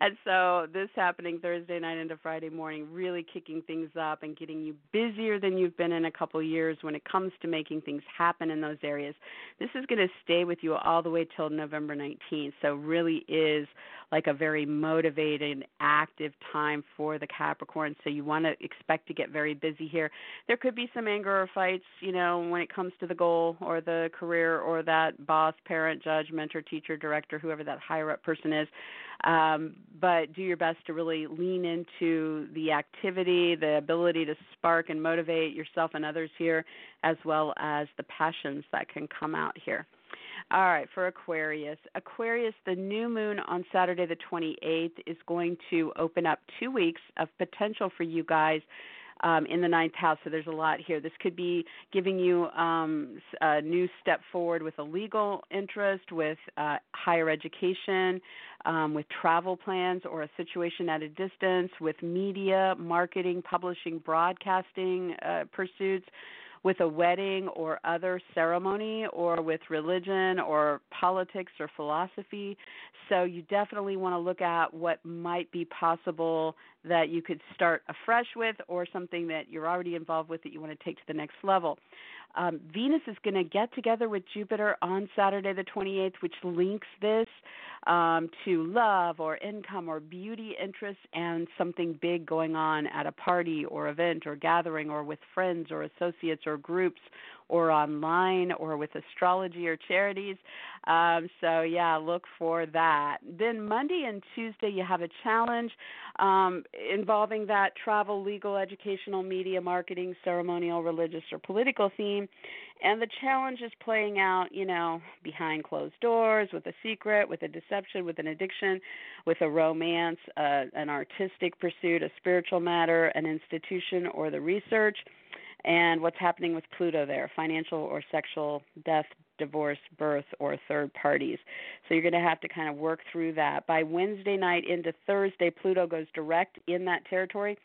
And so this happening Thursday night into Friday morning, really kicking things up and getting you busier than you've been in a couple years when it comes to making things happen in those areas. This is going to stay with you all the way till November 19th. So really is like a very motivated, active time for the Capricorn. So you want to expect to get very busy here. There could be some anger or fights, you know, when it comes to the goal or the career or that boss, parent, judge, mentor, teacher, director, whoever that higher up person is. Um, but do your best to really lean into the activity, the ability to spark and motivate yourself and others here, as well as the passions that can come out here. All right, for Aquarius. Aquarius, the new moon on Saturday the 28th is going to open up two weeks of potential for you guys um, in the ninth house. So there's a lot here. This could be giving you um, a new step forward with a legal interest, with uh, higher education, um, with travel plans, or a situation at a distance, with media, marketing, publishing, broadcasting uh, pursuits with a wedding or other ceremony or with religion or politics or philosophy. So you definitely want to look at what might be possible that you could start afresh with or something that you're already involved with that you want to take to the next level. Um, Venus is going to get together with Jupiter on Saturday the 28th, which links this um, to love or income or beauty interests and something big going on at a party or event or gathering or with friends or associates or groups or online or with astrology or charities. Um, so, yeah, look for that. Then Monday and Tuesday, you have a challenge um, involving that travel, legal, educational, media, marketing, ceremonial, religious, or political theme. And the challenge is playing out, you know, behind closed doors, with a secret, with a deception, with an addiction, with a romance, uh, an artistic pursuit, a spiritual matter, an institution, or the research and what's happening with Pluto there financial or sexual death, divorce, birth, or third parties. So you're going to have to kind of work through that. By Wednesday night into Thursday, Pluto goes direct in that territory.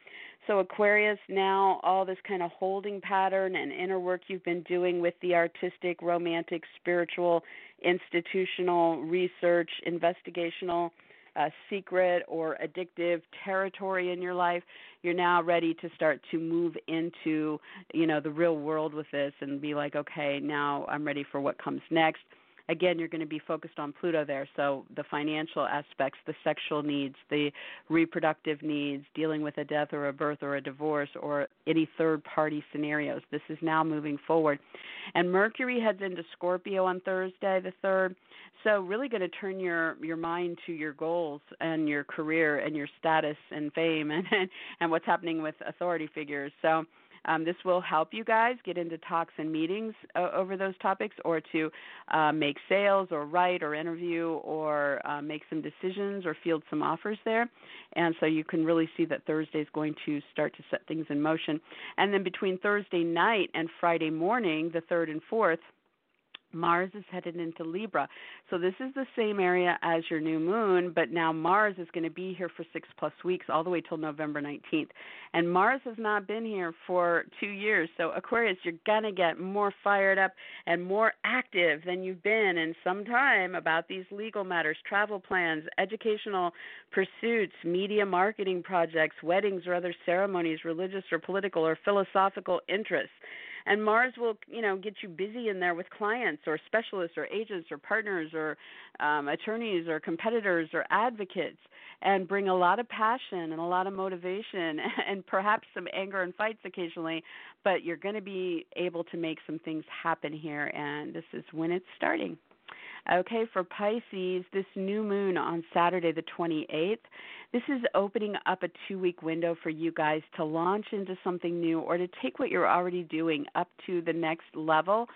So, Aquarius, now all this kind of holding pattern and inner work you've been doing with the artistic, romantic, spiritual, institutional, research, investigational, uh, secret or addictive territory in your life, you're now ready to start to move into, you know, the real world with this and be like, okay, now I'm ready for what comes next again, you're going to be focused on Pluto there. So the financial aspects, the sexual needs, the reproductive needs, dealing with a death or a birth or a divorce or any third party scenarios. This is now moving forward. And Mercury heads into Scorpio on Thursday, the 3rd. So really going to turn your your mind to your goals and your career and your status and fame and and, and what's happening with authority figures. So um, this will help you guys get into talks and meetings uh, over those topics or to uh, make sales or write or interview or uh, make some decisions or field some offers there. And so you can really see that Thursday is going to start to set things in motion. And then between Thursday night and Friday morning, the 3rd and 4th, Mars is headed into Libra. So this is the same area as your new moon, but now Mars is going to be here for 6 plus weeks all the way till November 19th. And Mars has not been here for 2 years. So Aquarius, you're going to get more fired up and more active than you've been in some time about these legal matters, travel plans, educational pursuits, media marketing projects, weddings or other ceremonies, religious or political or philosophical interests and Mars will you know get you busy in there with clients or specialists or agents or partners or um, attorneys or competitors or advocates and bring a lot of passion and a lot of motivation and perhaps some anger and fights occasionally. But you're going to be able to make some things happen here and this is when it's starting. Okay, for Pisces, this new moon on Saturday, the 28th, this is opening up a two week window for you guys to launch into something new or to take what you're already doing up to the next level.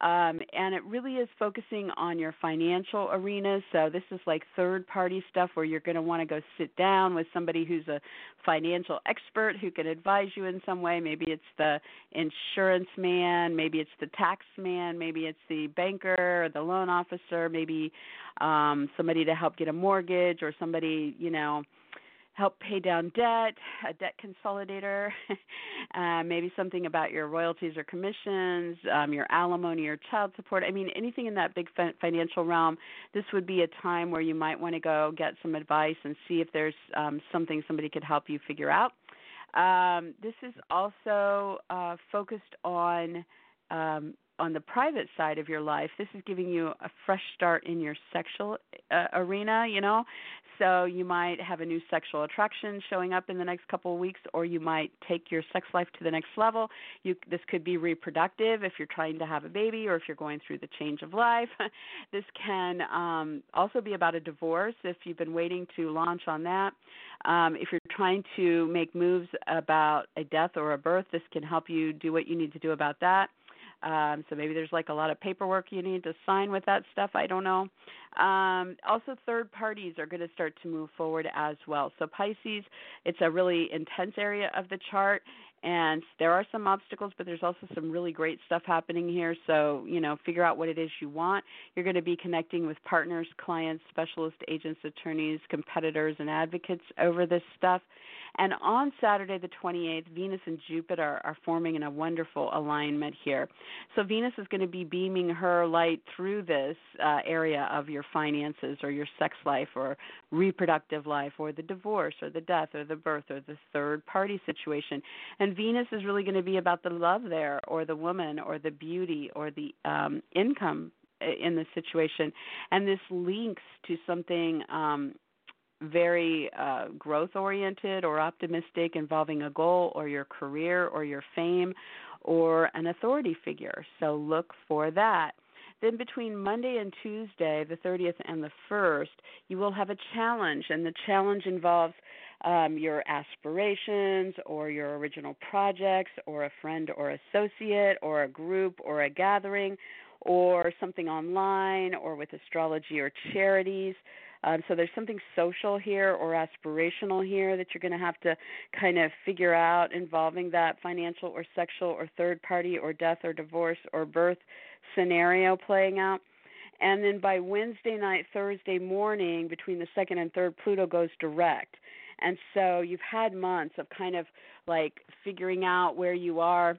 Um, and it really is focusing on your financial arena. So this is like third party stuff where you're going to want to go sit down with somebody who's a financial expert who can advise you in some way. Maybe it's the insurance man, maybe it's the tax man, maybe it's the banker or the loan officer, maybe um, somebody to help get a mortgage or somebody, you know, help pay down debt, a debt consolidator, uh, maybe something about your royalties or commissions, um, your alimony or child support. I mean, anything in that big financial realm. This would be a time where you might want to go get some advice and see if there's um, something somebody could help you figure out. Um, this is also uh, focused on um, on the private side of your life, this is giving you a fresh start in your sexual uh, arena, you know. So you might have a new sexual attraction showing up in the next couple of weeks, or you might take your sex life to the next level. You, this could be reproductive if you're trying to have a baby, or if you're going through the change of life. this can um, also be about a divorce if you've been waiting to launch on that. Um, if you're trying to make moves about a death or a birth, this can help you do what you need to do about that. Um, so maybe there's like a lot of paperwork you need to sign with that stuff. I don't know. Um, also, third parties are going to start to move forward as well. So Pisces, it's a really intense area of the chart, and there are some obstacles but there's also some really great stuff happening here so you know figure out what it is you want you're going to be connecting with partners clients specialist agents attorneys competitors and advocates over this stuff and on Saturday, the 28th, Venus and Jupiter are forming in a wonderful alignment here. So Venus is going to be beaming her light through this uh, area of your finances or your sex life or reproductive life or the divorce or the death or the birth or the third party situation. And Venus is really going to be about the love there or the woman or the beauty or the um, income in the situation and this links to something um very uh, growth oriented or optimistic involving a goal or your career or your fame or an authority figure. So look for that. Then between Monday and Tuesday, the 30th and the 1st, you will have a challenge, and the challenge involves um, your aspirations or your original projects or a friend or associate or a group or a gathering or something online or with astrology or charities. Um, so there's something social here or aspirational here that you're going to have to kind of figure out involving that financial or sexual or third party or death or divorce or birth scenario playing out. And then by Wednesday night, Thursday morning, between the second and third, Pluto goes direct. And so you've had months of kind of like figuring out where you are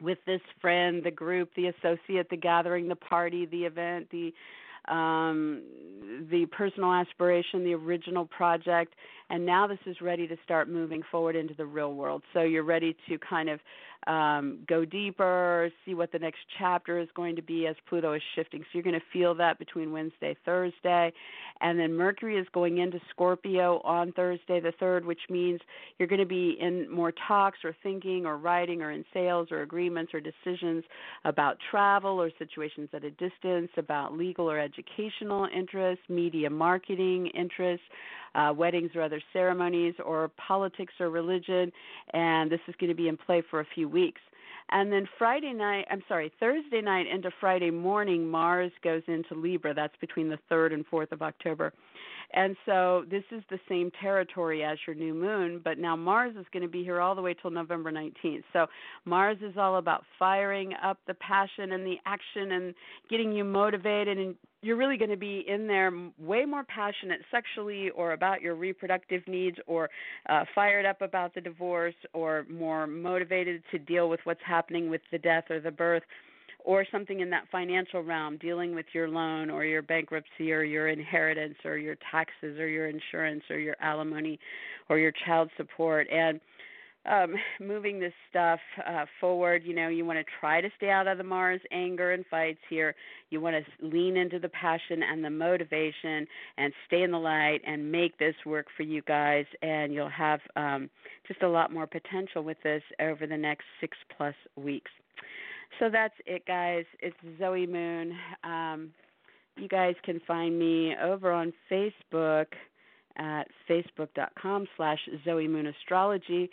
with this friend, the group, the associate, the gathering, the party, the event, the um, the personal aspiration, the original project, and now this is ready to start moving forward into the real world. So you're ready to kind of um, go deeper, see what the next chapter is going to be as Pluto is shifting. So you're going to feel that between Wednesday, Thursday, and then Mercury is going into Scorpio on Thursday the 3rd, which means you're going to be in more talks or thinking or writing or in sales or agreements or decisions about travel or situations at a distance, about legal or educational interests, media marketing interests uh, weddings or other ceremonies, or politics or religion, and this is going to be in play for a few weeks. And then Friday night, I'm sorry, Thursday night into Friday morning, Mars goes into Libra. That's between the 3rd and 4th of October. And so this is the same territory as your new moon, but now Mars is going to be here all the way till November 19th. So Mars is all about firing up the passion and the action and getting you motivated and you're really going to be in there way more passionate sexually or about your reproductive needs or uh, fired up about the divorce or more motivated to deal with what's happening with the death or the birth or something in that financial realm dealing with your loan or your bankruptcy or your inheritance or your taxes or your insurance or your alimony or your child support. And um, moving this stuff uh, forward. You know, you want to try to stay out of the Mars anger and fights here. You want to lean into the passion and the motivation and stay in the light and make this work for you guys. And you'll have um, just a lot more potential with this over the next six plus weeks. So that's it, guys. It's Zoe Moon. Um, you guys can find me over on Facebook at facebook.com slash Zoe Moon Astrology.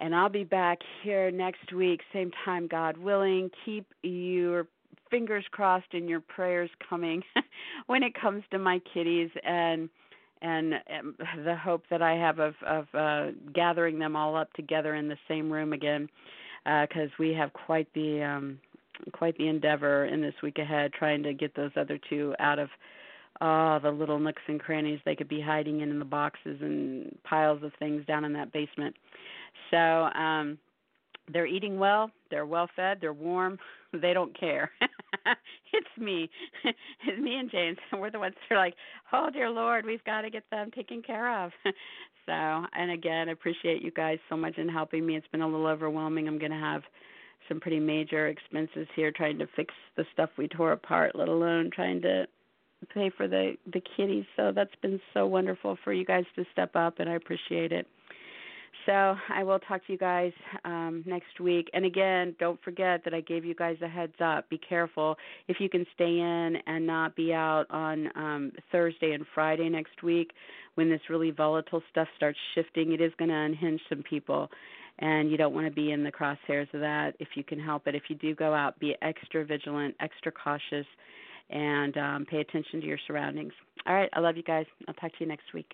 And I'll be back here next week, same time, God willing. Keep your fingers crossed and your prayers coming when it comes to my kitties and and um, the hope that I have of of uh, gathering them all up together in the same room again, because uh, we have quite the um, quite the endeavor in this week ahead, trying to get those other two out of uh, the little nooks and crannies they could be hiding in in the boxes and piles of things down in that basement. So um, they're eating well, they're well fed, they're warm, they don't care. it's me. it's me and James. We're the ones that are like, Oh dear Lord, we've got to get them taken care of. so and again, I appreciate you guys so much in helping me. It's been a little overwhelming. I'm gonna have some pretty major expenses here trying to fix the stuff we tore apart, let alone trying to pay for the the kitties. So that's been so wonderful for you guys to step up and I appreciate it. So I will talk to you guys um, next week. And again, don't forget that I gave you guys a heads up. Be careful if you can stay in and not be out on um, Thursday and Friday next week when this really volatile stuff starts shifting. It is going to unhinge some people, and you don't want to be in the crosshairs of that if you can help it. If you do go out, be extra vigilant, extra cautious, and um, pay attention to your surroundings. All right, I love you guys. I'll talk to you next week.